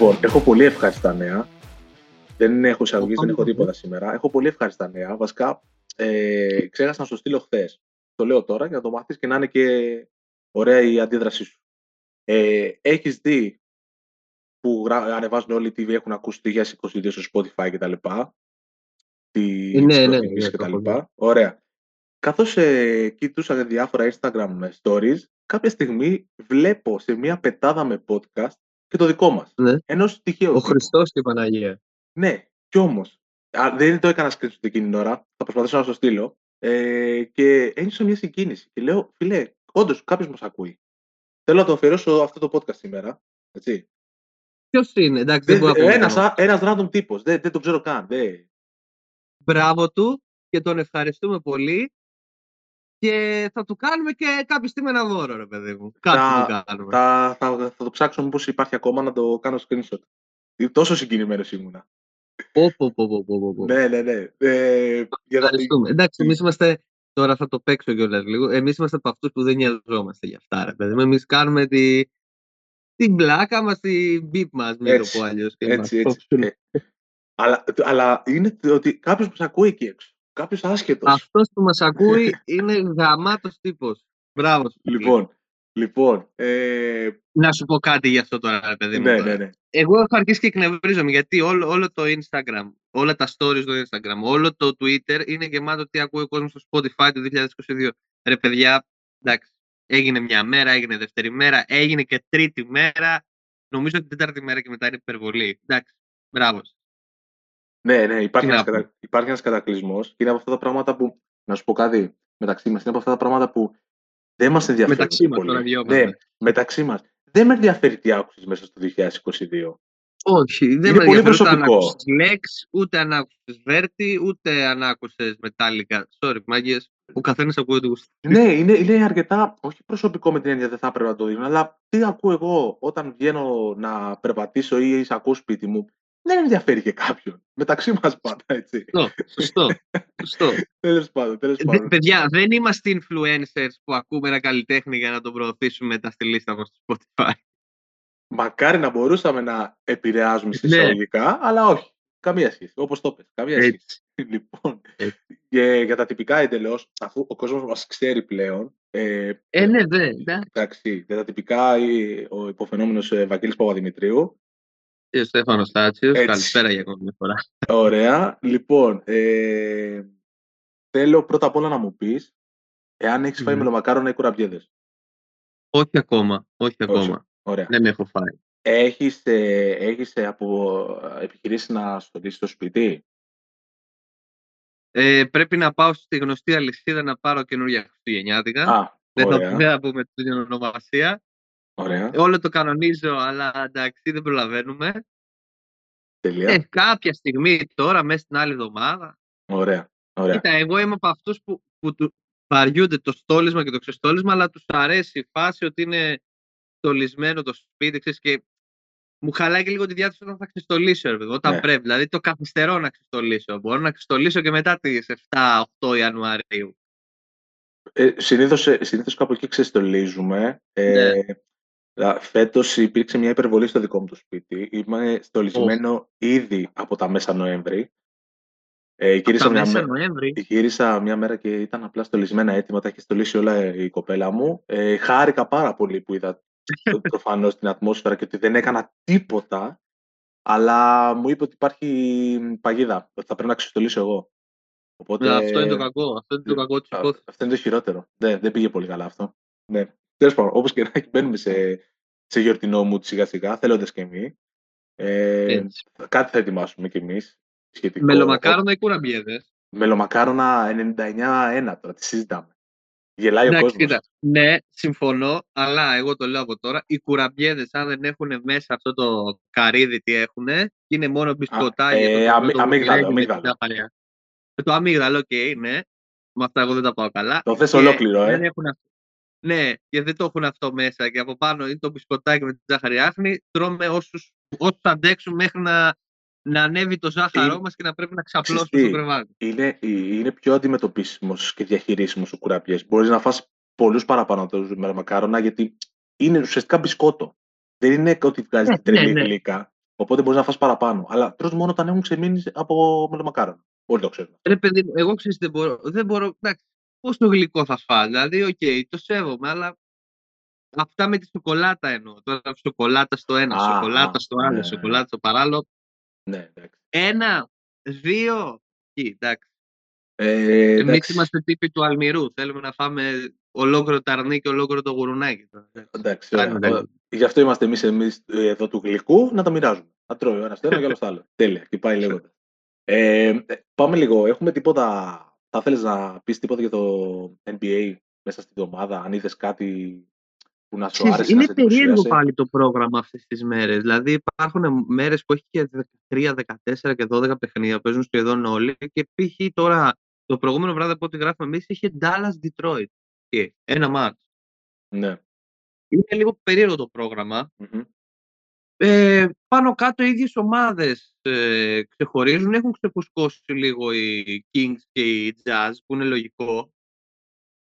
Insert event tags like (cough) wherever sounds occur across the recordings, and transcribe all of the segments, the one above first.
Λοιπόν, έχω πολύ ευχάριστα νέα. Δεν έχω εισαγωγή, δεν έχω τίποτα σήμερα. Έχω πολύ ευχάριστα νέα. Βασικά, ε, ξέχασα να σου στείλω χθες. Το λέω τώρα για να το μάθεις και να είναι και ωραία η αντίδρασή σου. Ε, Έχεις δει που ανεβάζουν όλοι οι TV, έχουν ακούσει τη 22 στο Spotify κτλ. Τι Ε, ναι, ναι, προτιμήσεις ναι, και το τα έχω λοιπά; Ωραία. Καθώς ε, κοιτούσα διάφορα Instagram stories, κάποια στιγμή βλέπω σε μια πετάδα με podcast και το δικό μας. Ναι. Ενός τυχαίου. Ο τύπου. Χριστός και η Παναγία. Ναι, κι όμως. Α, δεν το έκανα screenshot εκείνη την ώρα. Θα προσπαθήσω να το στείλω. Ε, και ένιωσα μια συγκίνηση. Και λέω, φίλε, όντως κάποιος μας ακούει. Θέλω να το αφιερώσω αυτό το podcast σήμερα. Έτσι. Ποιος είναι, εντάξει, δεν Δεν, μπορώ να πω. ένας, μόνο. α- ένας random τύπος. Δεν, δεν τον ξέρω καν. Δεν. Μπράβο του και τον ευχαριστούμε πολύ. Και θα του κάνουμε και κάποια στιγμή ένα δώρο, ρε παιδί μου. Κάτι Τα- θα του κάνουμε. Θα, θα, θα το ψάξω μήπως υπάρχει ακόμα να το κάνω screenshot. Ε, Τόσο συγκινημένος ήμουνα. Πω, πω, πω, πω, πω, πω, πω. Ναι, ναι, ναι. Ε, για να- Ευχαριστούμε. Εντάξει, εμείς είμαστε. Τώρα θα το παίξω κιόλας λίγο. Εμείς είμαστε από αυτούς που δεν νοιαζόμαστε για αυτά, ρε παιδί μου. Εμείς κάνουμε τη, την πλάκα μας, την μπίπ μας, μην το Έτσι, πω αλλιώς. έτσι, έτσι. Ε, αλλά, αλλά είναι το ότι κάποιος μα ακούει εκεί έξω. Κάποιος άσχετος. Αυτός που μας ακούει (laughs) είναι γαμάτος τύπος. Μπράβο. σου, φίλε. Λοιπόν, λοιπόν. Ε, Να σου πω κάτι γι' αυτό τώρα, ρε παιδί μου. ναι, τώρα. ναι, ναι. Εγώ έχω αρχίσει και εκνευρίζομαι γιατί όλο, όλο το Instagram, όλα τα stories στο Instagram, όλο το Twitter είναι γεμάτο τι ακούει ο κόσμος στο Spotify το 2022. Ρε παιδιά, εντάξει, έγινε μια μέρα, έγινε δεύτερη μέρα, έγινε και τρίτη μέρα. Νομίζω ότι την τέταρτη μέρα και μετά είναι υπερβολή. Εντάξει, μπράβο. Σας. Ναι, ναι, υπάρχει Τι ένας να πω. κατα... υπάρχει ένας κατακλυσμός και είναι από αυτά τα πράγματα που, να σου πω κάτι, μεταξύ μας, είναι από αυτά τα πράγματα που δεν μας ενδιαφέρουν Μεταξύ και μας πολύ. τώρα δυο μας, Ναι, ναι. μεταξύ μας. Δεν με ενδιαφέρει τι άκουσες μέσα στο 2022. Όχι, δεν Είναι με πολύ ενδιαφέρει ούτε αν προσωπικό. άκουσες Lex, ούτε αν άκουσες Verti, ούτε αν άκουσες Metallica. Sorry, μάγκες, ο καθένας ακούει το γούστο. του. Ναι, είναι, είναι αρκετά, όχι προσωπικό με την έννοια δεν θα έπρεπε να το δίνω, αλλά τι ακούω εγώ όταν βγαίνω να περπατήσω ή σε ακούω σπίτι μου. Δεν ενδιαφέρει και κάποιον. Μεταξύ μας πάντα, έτσι. Σωστό, σωστό, σωστό. (laughs) Τέλος πάντων, τέλος Δε- πάντων. παιδιά, δεν είμαστε influencers που ακούμε ένα καλλιτέχνη για να τον προωθήσουμε μετά στη λίστα μας στο Spotify. Μακάρι να μπορούσαμε να επηρεάζουμε Ναι. συσσαγωγικά, αλλά όχι. Καμία σχέση. Όπως το πες. Καμία σχέση. Έτσι. (laughs) Λοιπόν, Έτσι. και για τα τυπικά εντελώς, αφού ο κόσμος μας ξέρει πλέον, ε, Ε, ναι, δε, εντάξει. εντάξει, για τα τυπικά η- ο υποφαινόμενος ε, Βαγγέλης Παπαδημητρίου, Και ο Στέφανος Τάτσιος, Έτσι. καλησπέρα για ακόμη μια φορά. Ωραία. Λοιπόν, ε, θέλω πρώτα απ' όλα να μου πεις εάν έχεις φάει Μμμ. μελομακάρονα ή κουραμπιέδες. Όχι ακόμα, όχι ακόμα. Ωραία. Δεν έχω φάει. Έχεις, ε, έχεις ε, από ε, επιχειρήσεις να στολίσεις το σπίτι; Ε, πρέπει να πάω στη γνωστή αλυσίδα να πάρω καινούργια Χριστουγεννιάτικα. Α, δεν, θα, ωραία. δεν θα πούμε την ονομασία. Ωραία. Όλο το κανονίζω, αλλά εντάξει, δεν προλαβαίνουμε. Τελεία. Ε, κάποια στιγμή τώρα, μέσα στην άλλη εβδομάδα. Ωραία. Ωραία. Κοίτα, εγώ είμαι από αυτούς που, που του βαριούνται το στόλισμα και το ξεστόλισμα, αλλά τους αρέσει η φάση ότι είναι στολισμένο το σπίτι, ξέρεις, και μου χαλάει και λίγο τη διάθεση όταν θα ξεστολίσω, ρε παιδί, όταν Ναι. πρέπει. Δηλαδή το καθυστερώ να ξεστολίσω. Μπορώ να ξεστολίσω και μετά τις 7-8 Ιανουαρίου. Ε, συνήθως, ε, συνήθως κάπου εκεί ξεστολίζουμε. Ε, Ναι. Α, Φέτος υπήρξε μια υπερβολή στο δικό μου το σπίτι. Είμαι στολισμένο ήδη από τα μέσα Νοέμβρη. Ε, Από γύρισα, τα μια μέσα μέ- Νοέμβρη. γύρισα μια μέρα και ήταν απλά στολισμένα έτοιμα. Τα έχει στολίσει όλα η κοπέλα μου. Ε, χάρηκα πάρα πολύ που είδα (laughs) προφανώς την ατμόσφαιρα και ότι δεν έκανα τίποτα. Αλλά μου είπε ότι υπάρχει παγίδα, ότι θα πρέπει να ξεστολίσω εγώ. Οπότε, Ναι, αυτό είναι το κακό. Αυτό είναι το κακό της Α, υπόθεσης. Αυτό είναι το χειρότερο. Δεν, δεν πήγε πολύ καλά αυτό. Ναι. Τέλος πάντων, όπως και να έχει, μπαίνουμε σε, σε γιορτινό μου σιγά σιγά, θέλοντας και εμείς. Ε, Έτσι. κάτι θα ετοιμάσουμε κι εμείς. Σχετικό. Μελομακάρονα ή κουραμπιέδες; Μελομακάρονα 99-1 τώρα, τη συζητάμε. Γελάει ο Εντάξει, κόσμος. κοίτα. Ναι, συμφωνώ, αλλά εγώ το λέω από τώρα. Οι κουραμπιέδες, αν δεν έχουν μέσα αυτό το καρύδι, τι έχουν, είναι μόνο μπισκοτάκια. ε, το- αμύ- το αμύγδαλο, γουλέκι με την αμύγδαλο. ζάχαρη. Ε, Το αμύγδαλο, οκ, ναι. Με αυτά εγώ δεν τα πάω καλά. Το θες Και ολόκληρο, ε. δεν έχουν αυτό. Ναι, και δεν το έχουν αυτό μέσα. Και από πάνω είναι το μπισκοτάκι με τη ζάχαρη άχνη. Τρώμε όσους, όσους αντέξουν μέχρι να, να ανέβει το ζάχαρό Είναι- μας και να πρέπει να Ξέρεις ξαπλώσουμε στο τι, κρεβάτι. είναι, είναι πιο αντιμετωπίσιμος και διαχειρίσιμος ο κουραμπιέ. Μπορείς να φας πολλούς παραπάνω από του μελομακάρονα γιατί είναι ουσιαστικά μπισκότο. Δεν είναι ότι βγάζεις Ναι, την τρελή ναι, ναι. γλύκα. Οπότε μπορείς να φας παραπάνω. Αλλά τρως μόνο όταν έχουν ξεμείνει από μελομακάρονα. Όλοι το ξέρουν. Ρε παιδί μου, εγώ ξέρεις δεν μπορώ. Δεν μπορώ εντάξει, πόσο γλυκό θα φας. Δηλαδή, OK, okay, το σέβομαι, αλλά αυτά με τη σοκολάτα εννοώ. Τώρα σοκολάτα στο ένα, α, σοκολάτα στο άλλο, ναι. σοκολάτα στο παράλληλο. Ναι, εντάξει. Ένα, δύο. Εκεί, εντάξει. Ε, Εμείς είμαστε τύποι του Αλμυρού. Θέλουμε να φάμε ολόκληρο τ' αρνί και ολόκληρο το γουρουνάκι. Εντάξει, Γι' αυτό είμαστε εμείς εμείς εδώ του γλυκού να τα μοιράζουμε. Να τρώει ο ένας το ένα και άλλος το άλλο. Τέλεια. Και πάει λέγοντας. Ε, πάμε λίγο. Έχουμε τίποτα. Θα θέλεις να πεις τίποτα για το NBA μέσα στην εβδομάδα, αν είδες κάτι που να σου άρεσε. Είναι να περίεργο πάλι το πρόγραμμα αυτές τις μέρες. Δηλαδή υπάρχουν μέρες που έχει και 13, 14 και 12 παιχνίδια, παίζουν σχεδόν όλοι. Και π.χ. τώρα το προηγούμενο βράδυ από ό,τι γράφουμε εμείς είχε Dallas Detroit. Και ένα μάτς. Ναι. Είναι λίγο περίεργο το πρόγραμμα. Mm-hmm. Ε, πάνω κάτω οι ίδιες ομάδες ε, ξεχωρίζουν. Έχουν ξεπουσκώσει λίγο οι Kings και οι Jazz, που είναι λογικό.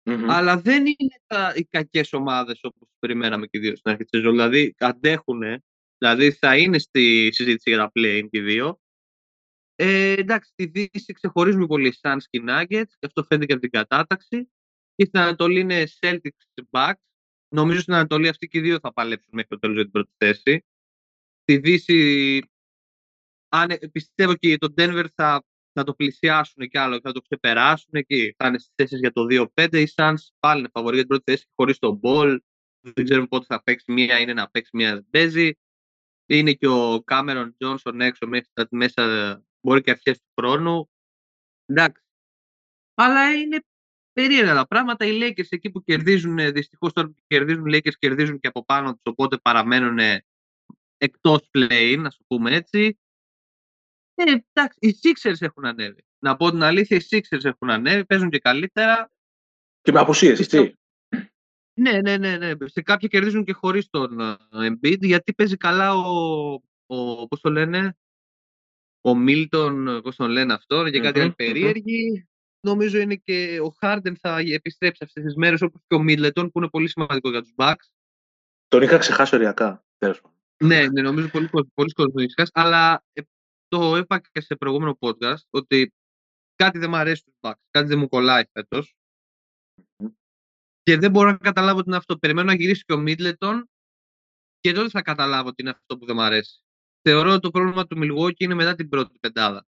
Mm-hmm. Αλλά δεν είναι τα, οι κακές ομάδες όπως περιμέναμε και οι δύο στην αρχή της σεζόν. Δηλαδή αντέχουν, δηλαδή θα είναι στη συζήτηση για τα play και οι δύο. Ε, εντάξει, στη Δύση ξεχωρίζουν πολύ οι Suns και οι Nuggets, και αυτό φαίνεται και από την κατάταξη. Και στην Ανατολή είναι Celtics Bucks. Νομίζω στην Ανατολή αυτοί και οι δύο θα παλέψουν μέχρι το τέλος για την πρώτη θέση. Στη Δύση, αν, πιστεύω και το Denver θα, θα το πλησιάσουν κι άλλο, θα το ξεπεράσουν εκεί. Θα είναι στις θέσεις για το 2-5. Οι Suns πάλι είναι φαβορή για την πρώτη θέση χωρίς τον Ball. Δεν ξέρουμε πότε θα παίξει. Μία είναι να παίξει, μία δεν παίζει. Είναι και ο Κάμερον Τζόνσον έξω μέχρι μέσα, μπορεί και αρχές του χρόνου. Εντάξει. Αλλά είναι περίεργα τα πράγματα. Οι Lakers εκεί που κερδίζουν, δυστυχώς τώρα που κερδίζουν, οι Lakers κερδίζουν και από πάνω τους, οπότε παραμένουν εκτός play, να σου πούμε έτσι. Ε, εντάξει, οι Sixers έχουν ανέβει. Να πω την αλήθεια, οι Sixers έχουν ανέβει, παίζουν και καλύτερα. Και με απουσίες, έτσι. Ναι, ναι, ναι, ναι. Σε κάποια κερδίζουν και χωρίς τον ε, Embiid, γιατί παίζει καλά ο, ο πώς το λένε, ο Μίλτον, πώς τον λένε αυτό, και κάτι άλλο περίεργοι νομίζω είναι και ο Χάρντεν θα επιστρέψει αυτές τις μέρες, όπως και ο Μίτλετον, που είναι πολύ σημαντικό για τους Bucks. Τον είχα ξεχάσει οριακά. Ναι, ναι, νομίζω πολύ, πολύ κόσμο τον ξεχάσει. Αλλά ε, το είπα και σε προηγούμενο podcast ότι κάτι δεν μου αρέσει στους Bucks. Κάτι δεν μου κολλάει φέτος. Και δεν μπορώ να καταλάβω τι είναι αυτό. Περιμένω να γυρίσει και ο Μίτλετον και τότε θα καταλάβω τι είναι αυτό που δεν μου αρέσει. Θεωρώ ότι το πρόβλημα του Milwaukee είναι μετά την πρώτη πεντάδα.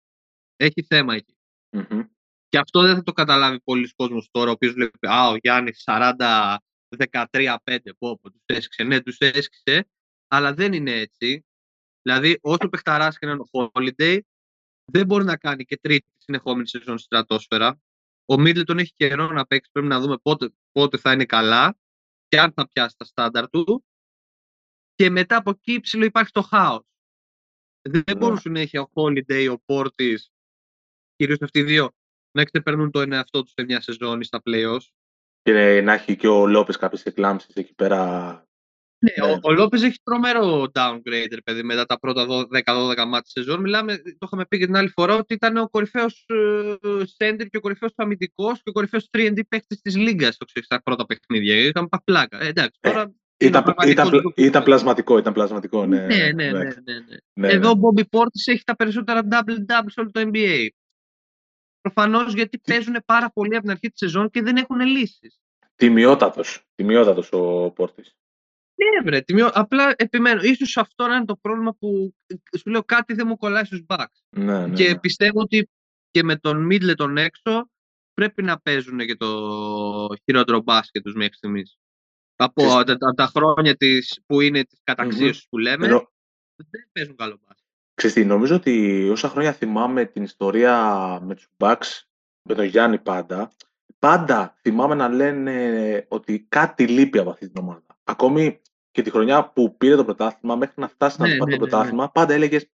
Έχει θέμα εκεί. Mm-hmm. Και αυτό δεν θα το καταλάβει πολλοί κόσμος τώρα, ο οποίος βλέπει «Α, ο Γιάννης 40, 13-5, πω, πω, τους έσκησε». Ναι, τους έσκησε, αλλά δεν είναι έτσι. Δηλαδή, όσο παιχταράς και να είναι ο Holiday, δεν μπορεί να κάνει και τρίτη συνεχόμενη σεζόν στη στρατόσφαιρα. Ο Μίτλετον έχει καιρό να παίξει, πρέπει να δούμε πότε, πότε θα είναι καλά και αν θα πιάσει τα στάνταρ του. Και μετά από εκεί ψηλό υπάρχει το χάος. Δεν yeah. μπορούν συνέχεια ο Holiday, ο Πόρτης, κυρίως αυτοί οι δύο, να ξεπερνούν το ένα αυτό τους σε μια σεζόν ή στα playoffs. Και να έχει και ο Λόπες κάποιες εκλάμψεις εκεί πέρα. Ναι, ναι. ο, ο Λόπες έχει τρομερό downgrade, παιδί, μετά τα πρώτα 10-12 μάτια σεζόν. Μιλάμε, το είχαμε πει και την άλλη φορά, ότι ήταν ο κορυφαίος σέντερ και ο κορυφαίος αμυντικός και ο κορυφαίος 3D παίκτης της Λίγκα στα πρώτα παιχνίδια. Ήταν παπλάκα. Ε, εντάξει, ε, τώρα ήταν, ήταν, ήταν, πλασματικό, ήταν πλασματικό, ναι. Ναι, ναι, ναι. ναι, ναι. ναι Εδώ ναι. ο Bobby Portis έχει τα περισσότερα double-double σε όλο το NBA. Προφανώς γιατί παίζουν πάρα πολύ από την αρχή της σεζόν και δεν έχουν λύσεις. Τιμιότατος. Τιμιότατος ο Πόρτη. Ναι, βρε, τιμιό... απλά επιμένω. σω αυτό να είναι το πρόβλημα που σου λέω κάτι δεν μου κολλάει στους Bucks. Ναι, ναι, και ναι. πιστεύω ότι και με τον Μίτλε τον έξω πρέπει να παίζουν και το χειρότερο μπάσκετ τους μέχρι στιγμής. Από τα, τα, χρόνια της, που είναι της καταξίωσης που λέμε, δεν παίζουν καλό μπάσκετ. Ξέρετε, νομίζω ότι όσα χρόνια θυμάμαι την ιστορία με τους Bucks, με τον Γιάννη πάντα, πάντα θυμάμαι να λένε ότι κάτι λείπει από αυτή την ομάδα. Ακόμη και τη χρονιά που πήρε το πρωτάθλημα, μέχρι να φτάσει να ναι, πάρει ναι, το ναι, πρωτάθλημα, πάντα έλεγες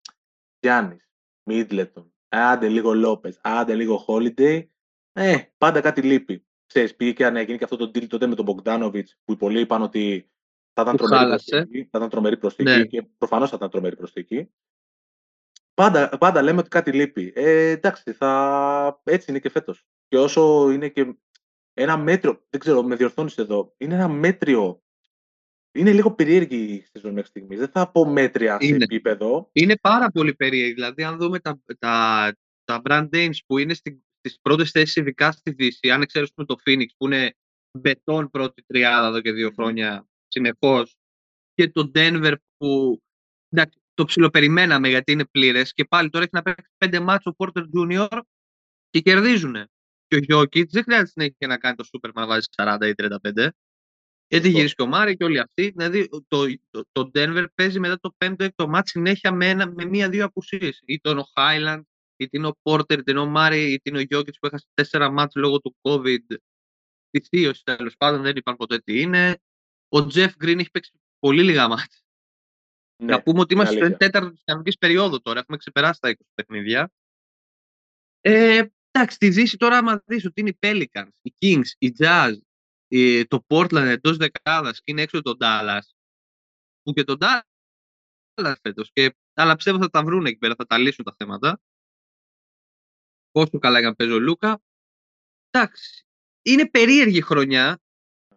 Γιάννης, Μίτλετον, άντε λίγο Λόπες, άντε λίγο Holiday. Ε, πάντα κάτι λείπει. Ξέρεις, πήγε και αν έγινε και αυτό το deal τότε με τον Μπογκδάνοβιτ, που οι πολλοί είπαν ότι θα ήταν τρομερή προσθήκη, θα ήταν τρομερή προσθήκη και προφανώς θα ήταν τρομερή προσθήκη. Πάντα, πάντα λέμε ότι κάτι λείπει. Ε, εντάξει, θα... έτσι είναι και φέτος. Και όσο είναι και ένα μέτριο, δεν ξέρω, με διορθώνεις εδώ, είναι ένα μέτριο είναι λίγο περίεργη η σεζόν μέχρι στιγμής. Δεν θα πω μέτρια σε Είναι. επίπεδο. Είναι πάρα πολύ περίεργη. Δηλαδή, αν δούμε τα, τα, τα brand names που είναι στι, στις πρώτες θέσεις, ειδικά στη Δύση, αν εξαιρέσουμε το Phoenix που είναι μπετόν πρώτη τριάδα εδώ και δύο χρόνια συνεχώς και το Denver που εντάξει, το ψιλοπεριμέναμε γιατί είναι πλήρες και πάλι τώρα έχει να παίξει πέντε μάτσο ο Porter Junior και κερδίζουν. Και ο Jokic δεν χρειάζεται συνέχεια να κάνει το Superman να βάζει 40 ή 35. Γιατί Σωστό. γυρίσει και ο Μάρι και όλοι αυτοί. Δηλαδή το, το, το Denver παίζει μετά το 5ο-6ο μάτς συνέχεια με, ένα, με μία-δύο απουσίες. Είτε είναι ο Highland, είτε είναι ο Porter, είτε είναι ο Μάρι, είτε είναι ο Jokic που έχασε τέσσερα μάτς λόγω του COVID. Τη θείωση τέλος πάντων δεν είπαν ποτέ τι είναι. Ο Jeff Green έχει παίξει πολύ λίγα μάτς. Ναι, να πούμε ότι είναι είμαστε στην αλήθεια. τέταρτη της κανονικής περίοδου τώρα. Έχουμε ξεπεράσει τα 20 παιχνίδια. Ε, εντάξει, στη Δύση τώρα, άμα δεις ότι είναι οι Pelicans, οι Kings, οι Jazz, η- το Portland εντός δεκάδας και είναι έξω τον Dallas. Που και τον Dallas φέτος. Αλλά πιστεύω θα τα βρουν εκεί πέρα, θα τα λύσουν τα θέματα. Πόσο καλά έκανε παίζει ο Λούκα. Εντάξει. Είναι περίεργη χρονιά.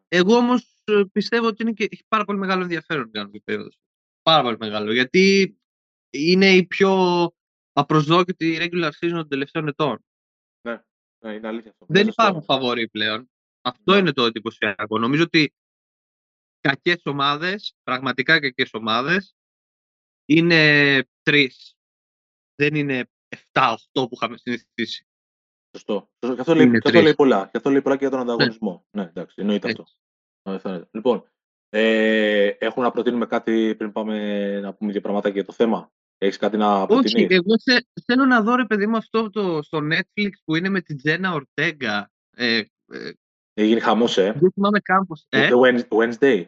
Εγώ όμως πιστεύω ότι είναι και, έχει πάρα πολύ μεγάλο ενδιαφέρον η κανονική περίοδο. Πάρα πολύ μεγάλο. Γιατί είναι η πιο απροσδόκητη regular season των τελευταίων ετών. Ναι, ναι, είναι αλήθεια αυτό. Δεν Ναι, σωστό. υπάρχουν φαβοροί πλέον. Αυτό Ναι. είναι το εντυπωσιακό. Νομίζω ότι κακές ομάδες, πραγματικά κακές ομάδες, είναι τρεις. Δεν είναι 7-8 που είχαμε συνηθίσει. Σωστό. Σωστό. Και αυτό, λέει, Είναι και αυτό τρεις. λέει πολλά. Και αυτό λέει πολλά και για τον ανταγωνισμό. Ναι, εντάξει, εννοείται αυτό. Έτσι. Ναι, φαίνεται. Λοιπόν, ε, έχουμε να προτείνουμε κάτι πριν πάμε να πούμε δύο πραγματάκια για το θέμα. Έχεις κάτι να Όχι, προτείνεις; εγώ θε- θέλω να δω ρε παιδί μου αυτό το, στο Netflix που είναι με την Τζένα Ορτέγκα. Ε, ε, Έγινε χαμός, ε. δεν θυμάμαι κάπως. Ε, The Wednes- Wednesday.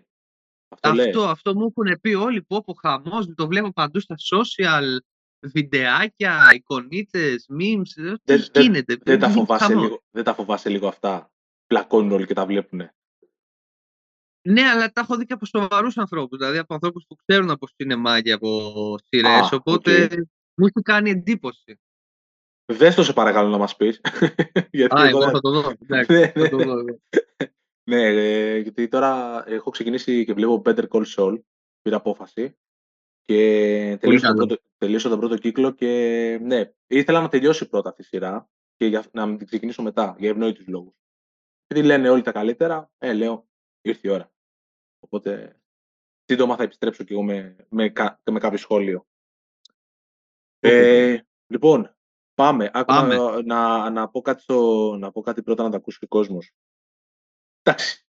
Αυτό, λέει. αυτό, αυτό μου έχουν πει όλοι που όπου χαμός, το βλέπω παντού στα social, βιντεάκια, εικονίτσες, memes, ε, τι Δεν- δεν- γίνεται. Δεν τα, γίνεται φοβάσαι χαμός. λίγο, δεν τα φοβάσαι λίγο αυτά; Πλακώνουν όλοι και τα βλέπουν. Ναι, αλλά τα έχω δει και από σοβαρούς ανθρώπους. Δηλαδή από ανθρώπους που ξέρουν από σινεμά και από σειρές. Α, Οπότε οκ. μου έχει κάνει εντύπωση. Δες το σε παρακαλώ να μας πεις. (laughs) γιατί Α, εγώ εγώ δεν- θα το δω. Εντάξει, (laughs) Ναι, θα το ναι. δω εγώ. Ναι, ε, γιατί τώρα έχω ξεκινήσει και βλέπω Better Call Saul. Πήρα απόφαση. Και τελείωσα τον, καλό. πρώτο, τελείωσα τον πρώτο κύκλο και ναι, ήθελα να τελειώσει πρώτα αυτή η σειρά και για, να μην την ξεκινήσω μετά, για ευνόητους λόγους. Γιατί λένε όλοι τα καλύτερα, ε, λέω, ήρθε η ώρα. Οπότε, σύντομα θα επιστρέψω και εγώ με, με, κα- με κάποιο σχόλιο. Ε, λοιπόν, πάμε. Άκου Πάμε. Να, να, να, πω κάτι στο, να πω κάτι πρώτα να τα ακούσει και ο κόσμος. Εντάξει.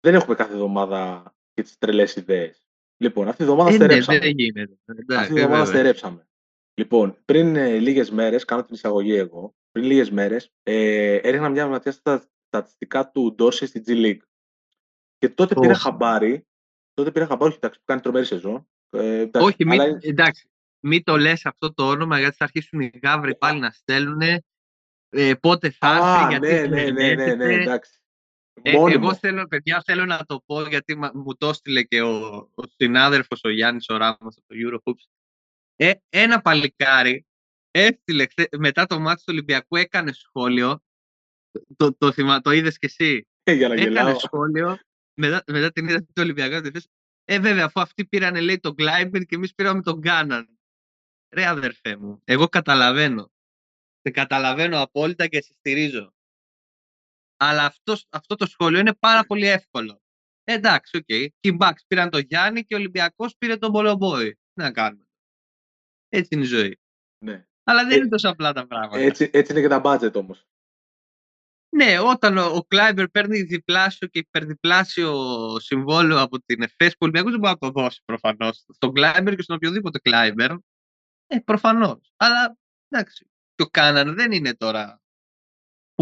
Δεν έχουμε κάθε εβδομάδα και τις τρελές ιδέες. Λοιπόν, αυτή τη εβδομάδα Ε, ναι, στερέψαμε. δεν γίνεται. Εντάξει, Αυτή τη εβδομάδα βέβαια. στερέψαμε. Λοιπόν, πριν ε, λίγες μέρες, κάνω την εισαγωγή εγώ, πριν λίγες μέρες, ε, έριχνα μια ματιά στα στατιστικά του Ντόρση στη G League. Και τότε πήρα Οχ. χαμπάρι, τότε πήρα χαμπάρι, όχι, εντάξει, που κάνει τρομερή σεζόν. Ε, εντάξει, Όχι, μην, αλλά είναι- εντάξει, μην το λες αυτό το όνομα γιατί θα αρχίσουν οι γάβροι πάλι να στέλνουν ε, πότε θα Α, έρθει, γιατί ναι, ναι, ναι, ναι, ναι, συνεργάζεται. εντάξει. Ε, Μόνιμο. εγώ θέλω, παιδιά, θέλω να το πω γιατί μα- μου το έστειλε και ο, ο συνάδελφος ο Γιάννης ο Ράμος από το Eurohoops. Ε, ένα παλικάρι έστειλε χθε- μετά το μάτι του Ολυμπιακού έκανε σχόλιο το, το, θυμα- το είδες κι εσύ; Ε, για να έκανε γελάω. σχόλιο μετά, μετά την είδα του Ολυμπιακού και ε βέβαια αφού αυτοί πήραν λέει τον Κλάιμπερ και εμείς πήραμε τον Γκάναν ρε αδερφέ μου εγώ καταλαβαίνω σε καταλαβαίνω απόλυτα και σε στηρίζω αλλά αυτός, αυτό το σχόλιο είναι πάρα πολύ εύκολο Ε, εντάξει, OK. Okay. Και οι Bucks πήραν τον Γιάννη και ο Ολυμπιακός πήρε τον Μπολομπόι. Τι να κάνουμε. Έτσι είναι η ζωή. Ναι. Αλλά δεν Ε, είναι τόσο απλά τα πράγματα. Έτσι, έτσι είναι και τα budget όμως. Ναι, όταν ο, ο Κλάιμπερν παίρνει διπλάσιο και υπερδιπλάσιο συμβόλαιο από την ΕΦΕΣ, ο Ολυμπιακός δεν μπορεί να το δώσει προφανώς. Στον Κλάιμπερν και στον οποιοδήποτε Κλάιμπερν. Ε, προφανώς. Αλλά εντάξει. Και ο Κάναν δεν είναι τώρα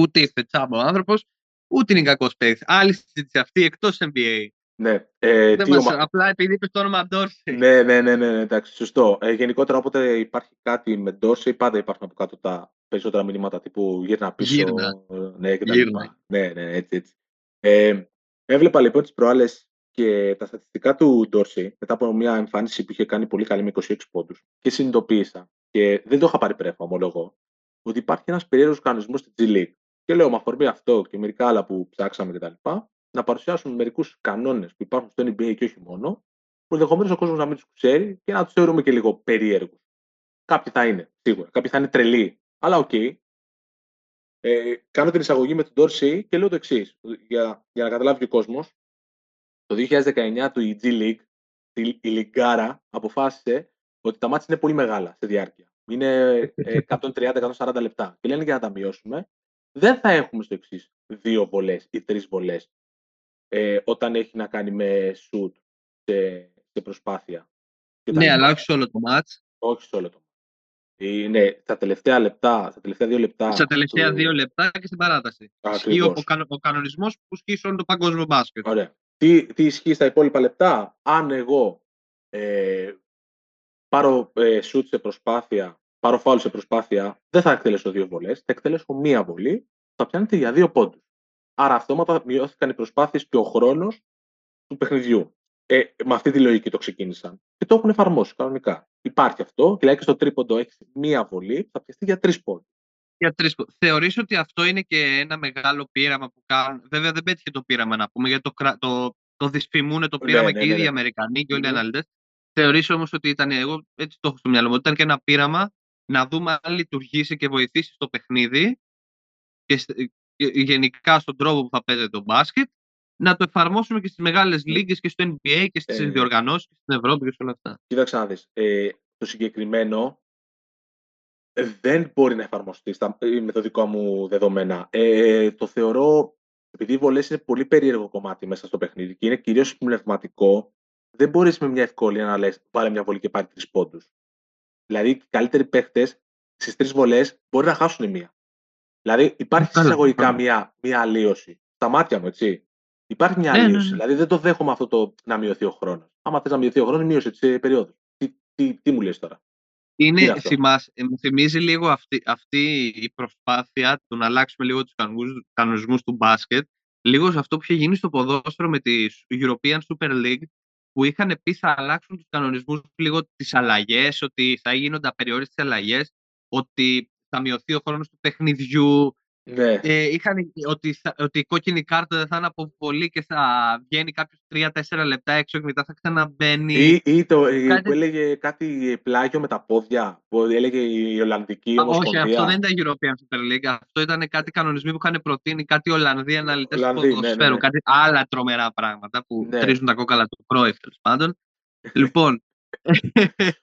ούτε υφετσάμπο ο άνθρωπος, ούτε είναι κακός παίκτης. Άλλη συζήτηση αυτή εκτός NBA. Ναι. Ε, Δεν τι μας, ομα- Απλά επειδή είπες το όνομα Ντόρσεϊ. ναι, ναι, ναι, ναι, ναι, εντάξει, σωστό. Ε, γενικότερα, όποτε υπάρχει κάτι με Dorsey, πάντα υπάρχουν από κάτω τα περισσότερα μηνύματα τύπου γύρνα πίσω. Γύρνα. ε, Ναι, και τα Γύρνα. λοιπά. Ναι, ναι, έτσι, έτσι. Ε, έβλεπα λοιπόν τις προάλλες και τα στατιστικά του Dorsey μετά από μια εμφάνιση που είχε κάνει πολύ καλή με 26 πόντους και συνειδητοποίησα και δεν το είχα πάρει πρέφα, ομολογώ, ότι υπάρχει ένας περίεργος κανονισμός στη G League. Και λέω, με αφορμή αυτό και μερικά άλλα που ψάξαμε κτλ. να παρουσιάσουν μερικούς κανόνες που υπάρχουν στο NBA και όχι μόνο, που ενδεχομένως ο κόσμος να μην τους ξέρει και να τους θεωρούμε και λίγο περίεργους. Κάποιοι θα είναι, σίγουρα. Κάποιοι θα είναι τρελοί. Αλλά OK. Okay. Ε, κάνω την εισαγωγή με τον Dorsey και λέω το εξής, για, για να καταλάβει ο κόσμος. Το 2019 το G League, η Λιγκάρα αποφάσισε ότι τα μάτια είναι πολύ μεγάλα σε διάρκεια. Είναι (laughs) 130-140 λεπτά. Και λένε για να τα μειώσουμε, δεν θα έχουμε στο εξής δύο βολές ή τρεις βολές ε, όταν έχει να κάνει με shoot σε, σε προσπάθεια. Ναι, αλλά όχι σε όλο το μάτς. Όχι σε όλο το μάτς. Ναι, τα τελευταία λεπτά, τα τελευταία δύο λεπτά. Στα τελευταία του... δύο λεπτά και στην παράταση. Ισχύει ο, ο κανονισμός που ισχύει σε όλο το παγκόσμιο μπάσκετ. Ωραία. Τι, τι ισχύει στα υπόλοιπα λεπτά, αν εγώ ε, πάρω ε, shoot σε προσπάθεια, πάρω φάουλ σε προσπάθεια, δεν θα εκτελέσω δύο βολές, θα εκτελέσω μία βολή, θα πιάνετε για δύο πόντους. Άρα αυτόματα μειώθηκαν οι προσπάθειες και ο χρόνος του παιχνιδιού. Ε, με αυτή τη λογική το ξεκίνησαν. Και το έχουν εφαρμόσει κανονικά. Υπάρχει αυτό, δηλαδή και στο τρίποντο έχεις μία βολή, θα πιαστεί για τρεις πόντους. Για τρεις... Θεωρείς ότι αυτό είναι και ένα μεγάλο πείραμα που κάνουν; Βέβαια δεν πέτυχε το πείραμα να πούμε, γιατί το, το, το δυσφημούν το ναι, πείραμα ναι, και οι ναι, ίδιοι ναι. Αμερικανοί και όλοι οι αναλυτές. Θεωρείς όμως ότι ήταν, εγώ έτσι το έχω στο μυαλό μου, ότι ήταν και ένα πείραμα να δούμε αν λειτουργήσει και βοηθήσει στο παιχνίδι και γενικά στον τρόπο που θα παίζεται το μπάσκετ, να το εφαρμόσουμε και στις μεγάλες λίγες και στο NBA και στις ε, διοργανώσεις και στην Ευρώπη και σε όλα αυτά. Κοίταξε να δεις. Ε, το συγκεκριμένο δεν μπορεί να εφαρμοστεί στα, ε, με το δικό μου δεδομένα. Ε, το θεωρώ, επειδή οι βολές είναι πολύ περίεργο κομμάτι μέσα στο παιχνίδι και είναι κυρίως πνευματικό, δεν μπορείς με μια ευκολία να λες πάρε μια βολή και πάρει τρεις πόντους. Δηλαδή, οι καλύτεροι παίχτες στις τρεις βολές μπορεί να χάσουν μία. Δηλαδή, υπάρχει εισαγωγικά μια, μια αλλίωση. Στα μάτια μου, έτσι. Υπάρχει μια ναι, ναι, αλλίωση. Ναι, Δηλαδή, δεν το δέχομαι αυτό το να μειωθεί ο χρόνος. Άμα θες να μειωθεί ο χρόνος, μείωσε τις περίοδου. Τι, τι, τι, μου λες τώρα; Είναι, θυμάσαι, μου θυμίζει λίγο αυτή, αυτή η προσπάθεια του να αλλάξουμε λίγο τους κανονισμούς του μπάσκετ, λίγο σε αυτό που είχε γίνει στο ποδόσφαιρο με τη European Super League, που είχαν πει θα αλλάξουν τους κανονισμούς λίγο τις αλλαγές, ότι θα γίνονται απεριόριστες αλλαγές, ότι θα μειωθεί ο χρόνος του παιχνιδιού, ναι. Ε, είχαν ότι, ότι η κόκκινη κάρτα δεν θα είναι αποβολή και θα βγαίνει κάποιος 3-4 λεπτά έξω και μετά θα ξαναμπαίνει. Ή, ή το, κάτι... που έλεγε κάτι πλάγιο με τα πόδια, που έλεγε η Ολλανδική Ομοσπονδία. Όχι, αυτό δεν ήταν European Super League. Αυτό ήταν κάτι κανονισμοί που είχαν προτείνει κάτι Ολλανδοί αναλυτές του ναι, ποδοσφαίρου. Ναι, ναι. Κάτι άλλα τρομερά πράγματα που ναι. τρίζουν τα κόκαλα του πρόεδρου τέλος πάντων. λοιπόν. (laughs)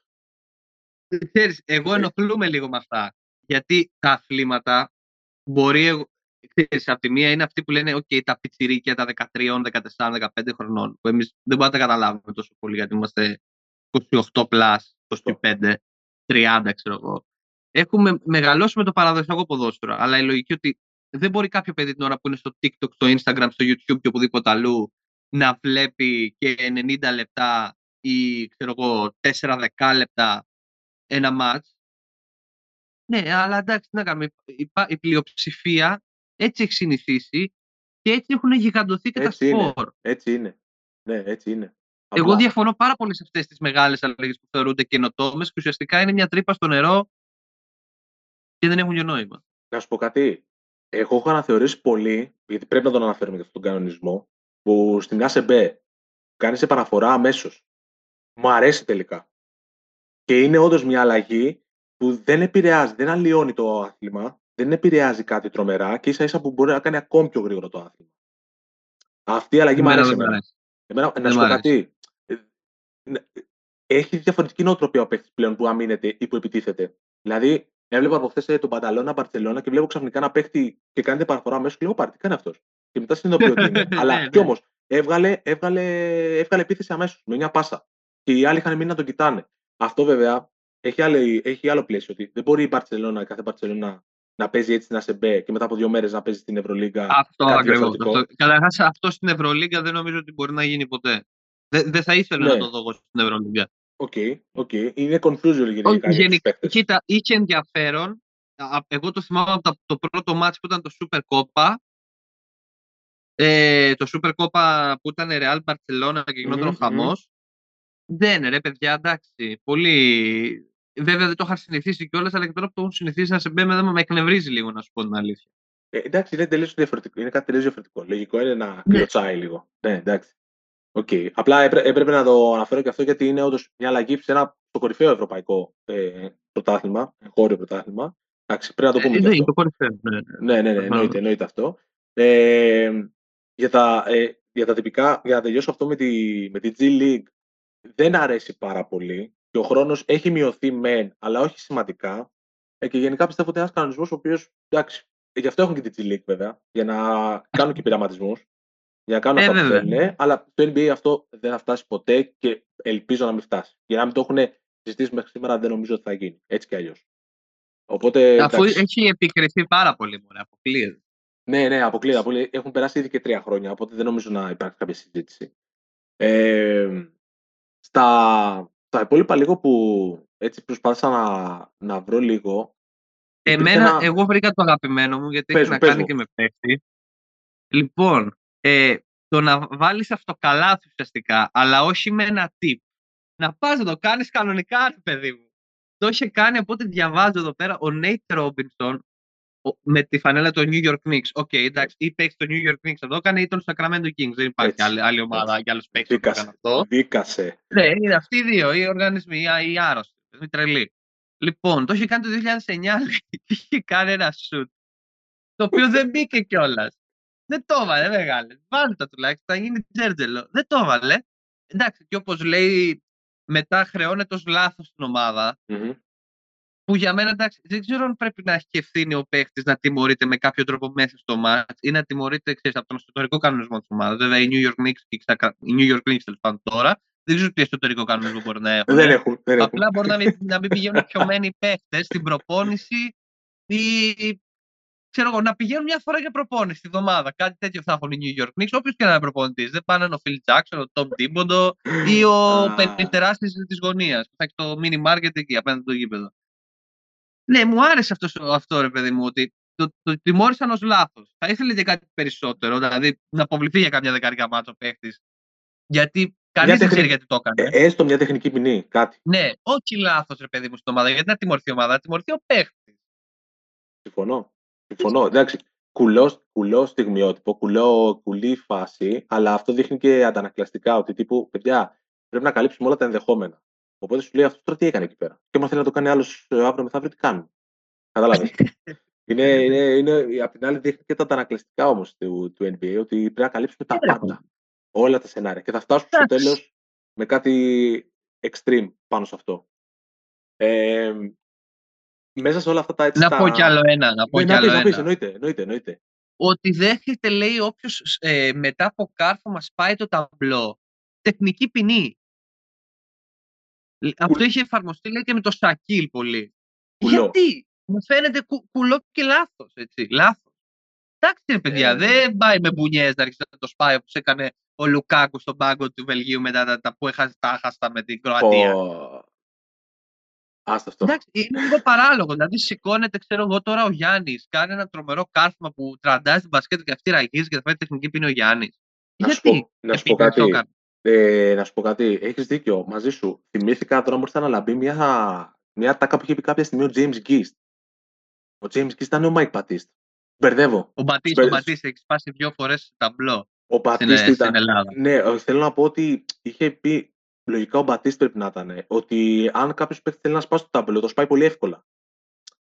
Ξέρεις, εγώ ενοχλούμαι λίγο με αυτά. Γιατί τα αθλήματα μπορεί, ξέρεις, από τη μία είναι αυτοί που λένε OK, τα πιτσιρίκια τα 13, 14, 15 χρονών, που εμείς δεν μπορούμε να τα καταλάβουμε τόσο πολύ, γιατί είμαστε 28 plus, 25, 30, ξέρω εγώ. Έχουμε μεγαλώσει με το παραδοσιακό ποδόσφαιρο, αλλά η λογική ότι δεν μπορεί κάποιο παιδί την ώρα που είναι στο TikTok, στο Instagram, στο YouTube και οπουδήποτε αλλού να βλέπει και 90 λεπτά ή ξέρω εγώ 4-10 λεπτά ένα μάτς ναι, αλλά εντάξει, να κάνουμε. Η, πλειοψηφία έτσι έχει συνηθίσει και έτσι έχουν γιγαντωθεί και έτσι τα σπορ. Έτσι είναι. Ναι, έτσι είναι. Εγώ διαφωνώ πάρα πολύ σε αυτές τις μεγάλες αλλαγές που θεωρούνται καινοτόμες και ουσιαστικά είναι μια τρύπα στο νερό και δεν έχουν και νόημα. Να σου πω κάτι. Εγώ έχω αναθεωρήσει πολύ, γιατί πρέπει να τον αναφέρουμε για αυτόν τον κανονισμό, που στην ΑΣΕΜΠΕ κάνεις σε παραφορά αμέσως. Μου αρέσει τελικά. Και είναι όντως μια αλλαγή που δεν επηρεάζει, δεν αλλοιώνει το άθλημα, δεν επηρεάζει κάτι τρομερά και ίσα ίσα που μπορεί να κάνει ακόμη πιο γρήγορο το άθλημα. Αυτή η αλλαγή μου αρέσει εμένα. εμένα να σου πω κάτι. Ε, έχει διαφορετική νοοτροπία ο παίχτη πλέον που αμήνεται ή που επιτίθεται. Δηλαδή, έβλεπα από χθες τον Πανταλώνα Μπαρσελόνα και βλέπω ξαφνικά ένα παίχτη και κάνετε παραφορά μέσα και λέω Πάρτι, κάνει αυτός. Και μετά συνειδητοποιώ ότι είναι. (laughs) Αλλά ναι, κι ναι. όμως έβγαλε, έβγαλε, έβγαλε επίθεση αμέσως με μια πάσα. Και οι άλλοι είχαν μείνει να τον κοιτάνε. Αυτό βέβαια έχει, άλλη, έχει άλλο πλαίσιο. Ότι δεν μπορεί η Barcelona, κάθε Barcelona να παίζει έτσι σε NBA και μετά από δύο μέρες να παίζει στην Ευρωλίγκα. Αυτό ακριβώς. Καταρχάς, αυτό στην Ευρωλίγκα δεν νομίζω ότι μπορεί να γίνει ποτέ. Δεν, δεν θα ήθελα ναι. να το δω στην Ευρωλίγκα. OK, okay, okay. Είναι confusion γενικά. Γενικά, κοίτα, είχε ενδιαφέρον. Εγώ το θυμάμαι από το πρώτο ματς που ήταν το Super Copa. Ε, το Super Copa που ήταν Real Barcelona και γινόταν mm-hmm, ο χαμός. Δεν, ρε παιδιά, εντάξει. Πολύ. Βέβαια δεν το είχα συνηθίσει κιόλας, αλλά και τώρα που το έχουν συνηθίσει να σε μπέμε, με εκνευρίζει λίγο να σου πω την αλήθεια. Ε, εντάξει, είναι τελείως διαφορετικό. Είναι κάτι τελείως διαφορετικό. Λογικό είναι να ναι. κλωτσάει λίγο. Ναι, εντάξει. Okay. Απλά έπρεπε να το αναφέρω και αυτό γιατί είναι όντως μια αλλαγή σε ένα στο κορυφαίο ευρωπαϊκό ε, πρωτάθλημα, χώριο πρωτάθλημα. Εντάξει, πρέπει να το πούμε. Ε, ναι, το κορυφαίο. Ναι, ναι, ναι, ναι, εννοείται, εννοείται αυτό. Ε, για, τα, ε, για τα τυπικά, για να τελειώσω αυτό με τη, με τη G League, δεν αρέσει πάρα πολύ και ο χρόνος έχει μειωθεί μεν, αλλά όχι σημαντικά. Ε, και γενικά πιστεύω ότι είναι ένας κανονισμός ο οποίος. Εντάξει, γι' αυτό έχουν και τη G League βέβαια, για να κάνουν και πειραματισμούς. Για να κάνουν ε, αυτό που θέλουν. Αλλά το NBA αυτό δεν θα φτάσει ποτέ και ελπίζω να μην φτάσει. Για να μην το έχουν συζητήσει μέχρι σήμερα, δεν νομίζω ότι θα γίνει. Έτσι κι αλλιώς. Οπότε, Αφού εντάξει. έχει επικριθεί πάρα πολύ, μόνο αποκλείεται. Ναι, ναι, αποκλείεται. Έχουν περάσει ήδη και τρία χρόνια, οπότε δεν νομίζω να υπάρχει κάποια συζήτηση. Ε, στα, στα υπόλοιπα λίγο που έτσι προσπάθησα να, να βρω λίγο. Εμένα, ένα... εγώ βρήκα το αγαπημένο μου, γιατί έχει να κάνει και με παίχτη. Λοιπόν, ε, το να βάλεις αυτοκαλάθι ουσιαστικά, αλλά όχι με ένα tip. Να πας να το κάνεις κανονικά, παιδί μου. Το είχε κάνει, από ό,τι διαβάζω εδώ πέρα, ο Νέιτ Ρόμπινσον με τη φανέλα των New York Knicks. OK, okay, εντάξει, ή παίκτης των New York Knicks θα το έκανε ή των Sacramento Kings. Δεν υπάρχει έτσι, άλλη, άλλη ομάδα και άλλο παίξει που έκανε αυτό. Δίκασε. Ναι, είναι αυτοί οι δύο, οι οργανισμοί, οι άρρωστοι. Είναι τρελή. Λοιπόν, το είχε κάνει το 2009 και (laughs) είχε κάνει ένα shoot. Το οποίο δεν μπήκε κιόλας. Δεν το έβαλε, μεγάλε. Βάλτε το τουλάχιστον, θα γίνει τζέρτζελο. Δεν το έβαλε. Εντάξει, και όπως λέει, μετά χρεώνεται ως λάθος στην ομάδα. Mm-hmm. Που για μένα εντάξει, δεν ξέρω αν πρέπει να έχει και ευθύνη ο παίχτη να τιμωρείται με κάποιο τρόπο μέσα στο μάτς ή να τιμωρείται ξέρεις, από τον εσωτερικό κανονισμό της ομάδας. Βέβαια, οι New York Knicks, οι New York Knicks τέλος πάντων τώρα δεν ξέρω τι εσωτερικό κανονισμό μπορεί να έχουν. Δεν έχουν. Δεν Απλά μπορεί να μην, να μην πηγαίνουν πιωμένοι παίχτε στην προπόνηση ή ξέρω εγώ, να πηγαίνουν μια φορά για προπόνηση τη εβδομάδα. Κάτι τέτοιο θα έχουν οι New York Knicks, όποιος και να είναι προπονητής. Δεν πάνε ο Phil Jackson, ο Tom Thibodeau ή ο τεράστιο της γωνίας που θα έχει το mini market εκεί απέναντι στο γήπεδο. Ναι, μου άρεσε αυτός, αυτό ρε παιδί μου, ότι το, το τιμώρησαν ως λάθος. Θα ήθελε και κάτι περισσότερο, δηλαδή να αποβληθεί για κάποια δεκαετία μάτσο παίχτης. Γιατί κανείς δεν ξέρει γιατί το έκανε. Ε, έστω μια τεχνική ποινή, κάτι. Ναι, όχι λάθος, ρε παιδί μου, στην ομάδα. Γιατί να τιμωρηθεί η ομάδα, να τιμωρηθεί ο παίχτης. Συμφωνώ. Συμφωνώ. Εντάξει, κουλό, κουλό στιγμιότυπο, κουλό, κουλή φάση, αλλά αυτό δείχνει και αντανακλαστικά ότι τύπου, παιδιά, πρέπει να καλύψουμε όλα τα ενδεχόμενα. Οπότε σου λέει αυτός τώρα τι έκανε εκεί πέρα. Και αν θέλει να το κάνει άλλος ε, αύριο μεθαύριο, τι κάνει. Κατάλαβες; (laughs) είναι, είναι, είναι, απ' την άλλη, δείχνει και τα αντανακλαστικά όμως του, του NBA ότι πρέπει να καλύψουμε τα πάντα. Όλα τα σενάρια. Και θα φτάσουμε στο τέλος με κάτι extreme πάνω σε αυτό. Ε, μέσα σε όλα αυτά τα έτσι. Να τα... πω κι άλλο ένα. Να πω ναι, κι άλλο ένα. Πεις, εννοείται, εννοείται, εννοείται. Ότι δέχεται, λέει, όποιος ε, μετά από κάρφωμα σπάει το ταμπλό. Τεχνική ποινή. Αυτό είχε εφαρμοστεί λέει, και με το Σακίλ πολύ. Κουλό. Γιατί μου φαίνεται κου, κουλό και λάθος. Λάθος. Εντάξει, ρε παιδιά, ε, δεν πάει με μπουνιές να αρχίσει να το σπάει όπως έκανε ο Λουκάκου στον πάγκο του Βελγίου μετά τα, τα που έχασε τα χάστα με την Κροατία. Άστα αυτό. Εντάξει, είναι λίγο παράλογο. Δηλαδή, σηκώνεται, ξέρω εγώ τώρα ο Γιάννης, κάνει ένα τρομερό κάρφωμα που τραντάζει την μπασκέτα και αυτή ραγίζει και θα φάει τεχνική ποινή ο Γιάννης. Να σου πω, να σου πω κάτι. Ε, να σου πω κάτι. Έχεις δίκιο μαζί σου. Θυμήθηκα τώρα μου ήρθε να λαμπεί μια, μια τάκα που είχε πει κάποια στιγμή ο James Gist. Ο James Gist ήταν ο Mike Batiste. Μπερδεύω. Ο Batiste, ο Batiste έχεις σπάσει δύο φορές ταμπλό. Ο Batiste ήταν. Ναι, θέλω να πω ότι είχε πει λογικά ο Μπατίστ πρέπει να ήταν. Ότι αν κάποιος παίχτη θέλει να σπάσει το τάμπλο, το σπάει πολύ εύκολα.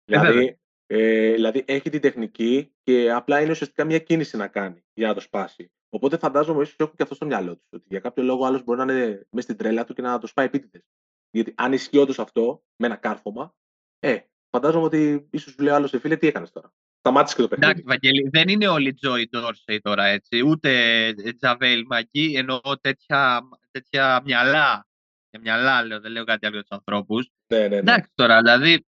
Ε, δηλαδή, ε, δηλαδή έχει την τεχνική και απλά είναι ουσιαστικά μια κίνηση να κάνει για να το σπάσει. Οπότε φαντάζομαι ίσως έχουν και αυτό στο μυαλό τους. Ότι για κάποιο λόγο άλλος μπορεί να είναι μέσα στην τρέλα του και να το σπάει επίτηδες. Γιατί αν ισχύει όντως αυτό με ένα κάρφωμα, ε, φαντάζομαι ότι ίσως σου λέει άλλος σε φίλε τι έκανες τώρα; Σταμάτησε και το παιχνίδι. Εντάξει, Βαγγέλη, δεν είναι όλοι Τζόι Ντόρσεϊ τώρα έτσι. Ούτε Τζαβέλ Μαγκή, ενώ τέτοια, τέτοια μυαλά. Για μυαλά λέω, δεν λέω κάτι άλλο για τους ανθρώπους. Ναι, ναι, ναι. Εντάξει τώρα, δηλαδή.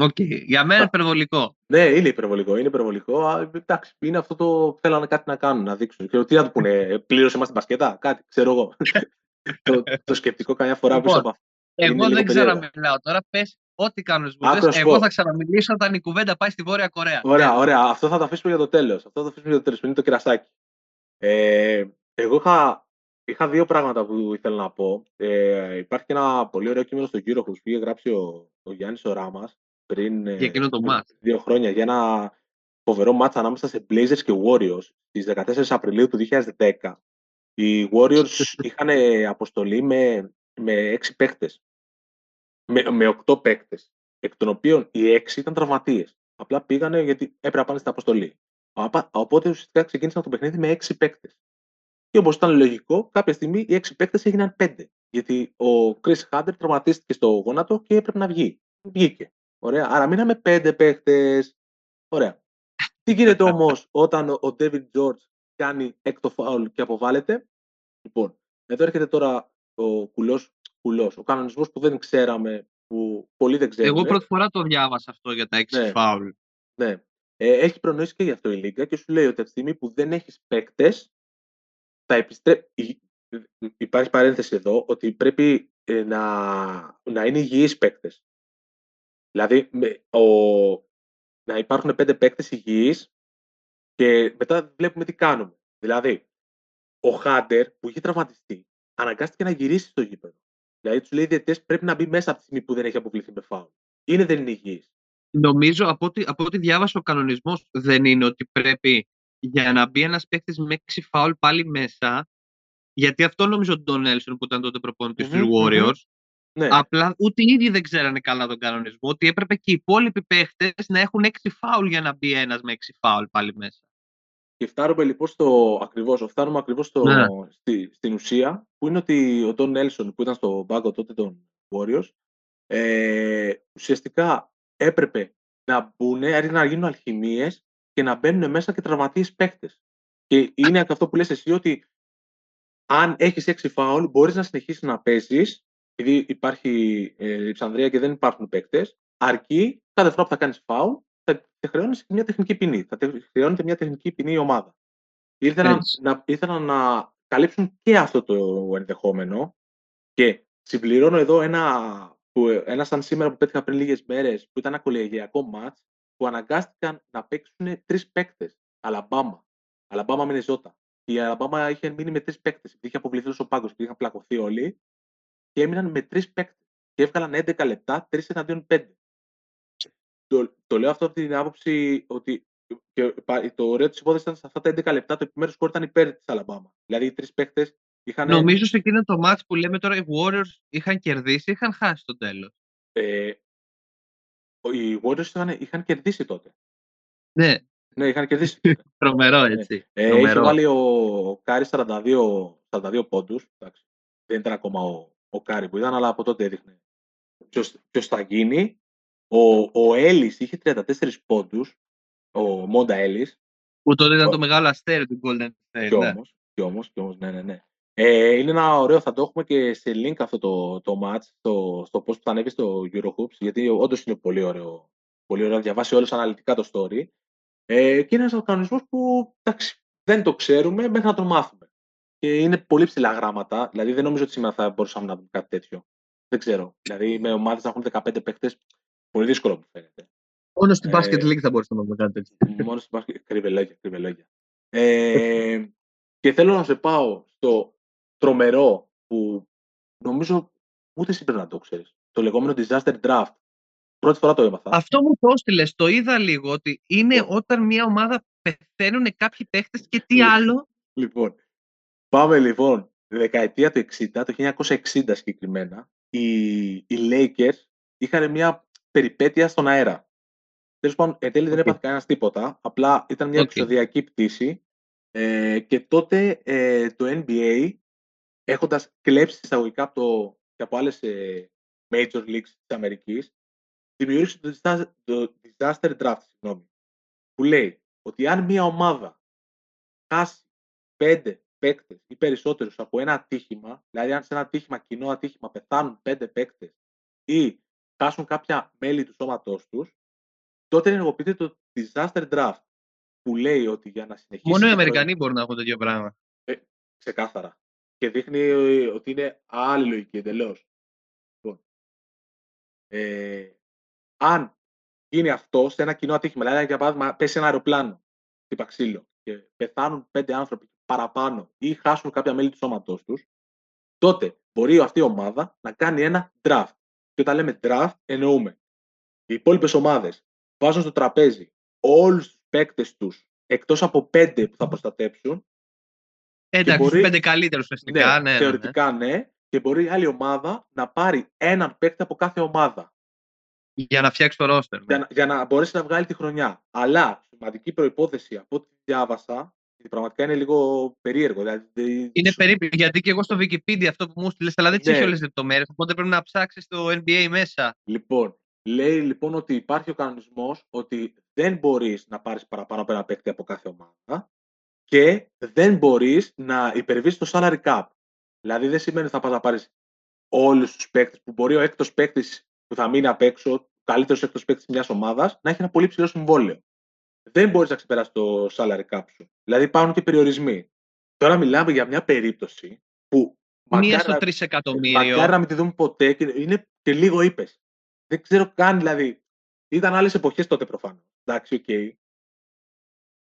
Okay. Για μένα είναι υπερβολικό. Ναι, είναι υπερβολικό. Είναι υπερβολικό. εντάξει, είναι αυτό το θέλανε κάτι να κάνουν, να δείξουν. Και τι να του πούνε, πλήρωσε μας την πασκέτα, κάτι, ξέρω εγώ. (laughs) το, το σκεπτικό καμιά φορά λοιπόν, πίσω από αυτό. Εγώ δεν ξέρω να μιλάω τώρα. Πες ό,τι κάνουν σμπουδέ. Εγώ θα ξαναμιλήσω όταν η κουβέντα πάει στη Βόρεια Κορέα. Ωραία, ωραία. Αυτό θα το αφήσουμε για το τέλος. Αυτό θα το αφήσουμε για το τέλος. Είναι το κερασάκι. Ε, εγώ είχα, είχα δύο πράγματα που ήθελα να πω. Ε, υπάρχει ένα πολύ ωραίο κείμενο στο κύριο που είχε γράψει ο, ο Γιάννης Οράμα πριν για το δύο χρόνια για ένα φοβερό μάτσα ανάμεσα σε Blazers και Warriors στις 14 Απριλίου του 2010. Οι Warriors (laughs) είχαν αποστολή με, με 6 παίκτες. Με, με 8 παίκτες. Εκ των οποίων οι 6 ήταν τραυματίες. Απλά πήγανε γιατί έπρεπε να πάνε στην αποστολή. Οπότε ουσιαστικά ξεκίνησαν το παιχνίδι με 6 παίκτες. Και όπως ήταν λογικό, κάποια στιγμή οι 6 παίκτες έγιναν 5. Γιατί ο Chris Hunter τραυματίστηκε στο γόνατο και έπρεπε να βγει. Βγήκε. Ωραία. Άρα μείναμε 5 παίκτες. Ωραία. Τι γίνεται όμως (laughs) όταν ο David George κάνει έκτο φάουλ και αποβάλλεται; Λοιπόν, εδώ έρχεται τώρα ο κουλός, κουλός, ο κανονισμός που δεν ξέραμε, που πολλοί δεν ξέρουν. Εγώ πρώτη φορά το διάβασα αυτό για τα έξι ναι. φάουλ. Ναι. Ε, έχει προνοήσει και γι' αυτό η Λίγκα και σου λέει ότι από τη στιγμή που δεν έχεις παίκτες, θα επιστρέψει. Υπάρχει παρένθεση εδώ ότι πρέπει ε, να, να είναι υγιείς παίκτες. Δηλαδή, ο, να υπάρχουν πέντε παίκτες υγιείς και μετά βλέπουμε τι κάνουμε. Δηλαδή, ο Χάντερ που είχε τραυματιστεί αναγκάστηκε να γυρίσει στο γήπεδο. Δηλαδή, τους λέει διαιτητές πρέπει να μπει μέσα από τη στιγμή που δεν έχει αποβληθεί με φάουλ. Είναι δεν είναι υγιή. Νομίζω από ό,τι, από ό,τι διάβασα ο κανονισμός δεν είναι ότι πρέπει για να μπει ένας παίκτης με 6 φάουλ πάλι μέσα. Γιατί αυτό νομίζω ότι τον Έλσον που ήταν τότε προπονητής mm-hmm, του Warriors. Ναι. Απλά ούτε οι ίδιοι δεν ξέρανε καλά τον κανονισμό. Ότι έπρεπε και οι υπόλοιποι παίχτες να έχουν 6 φάουλ για να μπει ένας με 6 φάουλ πάλι μέσα. Και φτάνουμε λοιπόν στο ακριβώς, φτάνουμε ακριβώς στο, ναι. στη, στην ουσία, που είναι ότι ο Τον Έλσον που ήταν στο μπάγκο τότε των Warriors, ε, ουσιαστικά έπρεπε να μπουν, δηλαδή να γίνουν αλχημίες και να μπαίνουν μέσα και τραυματίες παίκτες. Και είναι αυτό που λες εσύ ότι αν έχεις έξι φάουλ μπορείς να συνεχίσεις να παίζεις επειδή υπάρχει ε, Υψανδρία και δεν υπάρχουν παίκτες, αρκεί κάθε φορά που θα κάνεις φάουλ θα χρεώνεις μια τεχνική ποινή. Θα χρεώνεται μια τεχνική ποινή η ομάδα. Ήθελαν να, ήθελαν να καλύψουν και αυτό το ενδεχόμενο και συμπληρώνω εδώ ένα, που, ένα σαν σήμερα που πέτυχα πριν λίγες μέρες που ήταν ένα κολεγιακό μάτς που αναγκάστηκαν να παίξουν τρεις παίκτες. Αλαμπάμα. Αλαμπάμα Μινεζότα. Η Αλαμπάμα είχε μείνει με τρεις παίκτες. Είχε αποβληθεί ο πάγκο και είχαν πλακωθεί όλοι. Και έμειναν με τρεις παίκτες. Και έβγαλαν 11 λεπτά, 3 εναντίον 5. Το, το λέω αυτό από την άποψη ότι και το ωραίο της υπόθεσης ήταν σε αυτά τα 11 λεπτά το επιμέρους σκορ ήταν υπέρ της Αλαμπάμα. Δηλαδή οι τρεις παίκτες είχαν. Νομίζω σε εκείνο το match που λέμε τώρα οι Warriors είχαν κερδίσει, είχαν χάσει το τέλος; Ε, οι Warriors είχαν, είχαν κερδίσει τότε. Ναι. Ναι, είχαν κερδίσει. (laughs) Τρομερό, ναι. έτσι. Ε, Τρομερό. Είχε βάλει ο Κάρι 42, 42 πόντους. Δεν ήταν ακόμα ο, ο Κάρι που ήταν, αλλά από τότε έδειχνε ποιος θα γίνει. Ο, ο Έλλης είχε 34 πόντους, ο Μόντα Έλλης. Που τότε ήταν το μεγάλο αστέρι του Golden State. Κι ναι. όμως, κι όμως, κι όμως, ναι, ναι, ναι. Ε, είναι ένα ωραίο, θα το έχουμε και σε link αυτό το, το match, στο, στο post που θα ανέβει στο Eurohoops, γιατί όντως είναι πολύ ωραίο, πολύ ωραίο να διαβάσει όλες αναλυτικά το story. Ε, και είναι ένας κανονισμός που εντάξει, δεν το ξέρουμε μέχρι να το μάθουμε. Και είναι πολύ ψηλά γράμματα, δηλαδή δεν νομίζω ότι σήμερα θα μπορούσαμε να δούμε κάτι τέτοιο. Δεν ξέρω. Δηλαδή με ομάδες να έχουν 15 παίχτες Πολύ δύσκολο μου φαίνεται. Μόνο στην Basket League θα μπορούσαμε να δούμε κάτι τέτοιο. Μόνο στην Basket Κρυβελόγια, κρυβελόγια. Ε, και θέλω να σε πάω στο τρομερό που νομίζω ούτε εσύ πρέπει να το ξέρεις. Το λεγόμενο disaster draft. Πρώτη φορά το έμαθα. Αυτό μου το έστειλες. Το είδα λίγο ότι είναι λοιπόν. όταν μια ομάδα πεθαίνουν κάποιοι παίχτε και τι λοιπόν. άλλο. Λοιπόν, πάμε λοιπόν. Τη δεκαετία του 60, το 1960 συγκεκριμένα, οι, οι Lakers είχαν μια περιπέτεια στον αέρα. Τέλος πάντων, εν τέλει δεν έπαθε κανένας τίποτα. Απλά ήταν μια okay. επεισοδιακή πτήση. Ε, και τότε ε, το NBA, έχοντας κλέψει εισαγωγικά από το, και από άλλες ε, major leagues της Αμερικής, δημιούργησε το disaster, το disaster draft, συγγνώμη, που λέει ότι αν μια ομάδα χάσει πέντε παίκτες ή περισσότερους από ένα ατύχημα, δηλαδή αν σε ένα ατύχημα, κοινό ατύχημα, πεθάνουν πέντε παίκτες ή χάσουν κάποια μέλη του σώματός τους, τότε ενεργοποιείται το disaster draft που λέει ότι για να συνεχίσει. Μόνο οι Αμερικανοί μπορούν να έχουν τέτοιο πράγμα. Ε, ξεκάθαρα. Και δείχνει ε, ότι είναι άλλη λογική εντελώς. Λοιπόν, ε, αν γίνει αυτό σε ένα κοινό ατύχημα, δηλαδή για παράδειγμα πέσει ένα αεροπλάνο, τύπα ξύλο, και πεθάνουν πέντε άνθρωποι παραπάνω ή χάσουν κάποια μέλη του σώματός τους, τότε μπορεί αυτή η ομάδα να κάνει ένα draft. Και όταν λέμε draft, εννοούμε οι υπόλοιπες ομάδες βάζουν στο τραπέζι όλους τους παίκτες τους εκτός από πέντε που θα προστατέψουν. Εντάξει, μπορεί... πέντε καλύτερους ουσιαστικά. Ναι, ναι, ναι, θεωρητικά ναι. Και μπορεί η άλλη ομάδα να πάρει έναν παίκτη από κάθε ομάδα. Για να φτιάξει το ρόστερ. Για, για να μπορέσει να βγάλει τη χρονιά. Αλλά σημαντική προπόθεση από ό,τι διάβασα γιατί πραγματικά είναι λίγο περίεργο. Δηλαδή, είναι περίπου, γιατί και εγώ στο Wikipedia αυτό που μου στείλες, αλλά δεν ξέρω ναι. όλες τις λεπτομέρειες. Οπότε πρέπει να ψάξεις το NBA μέσα. Λοιπόν, λέει λοιπόν ότι υπάρχει ο κανονισμός ότι δεν μπορείς να πάρεις παραπάνω από ένα παίκτη από κάθε ομάδα και δεν μπορείς να υπερβείς το salary cap. Δηλαδή δεν σημαίνει ότι θα πας να πάρεις όλους τους παίκτες που μπορεί ο έκτος παίκτης που θα μείνει απ' έξω, ο καλύτερος έκτος παίκτης μιας ομάδας, να έχει ένα πολύ ψηλό συμβόλαιο δεν μπορείς να ξεπεράσεις το salary cap σου. Δηλαδή υπάρχουν και περιορισμοί. Τώρα μιλάμε για μια περίπτωση που. Μία στο τρις εκατομμύριο. Μακάρι να μην τη δούμε ποτέ και είναι και λίγο είπες. Δεν ξέρω καν δηλαδή. Ήταν άλλες εποχές τότε προφανώς. Εντάξει, OK. Okay.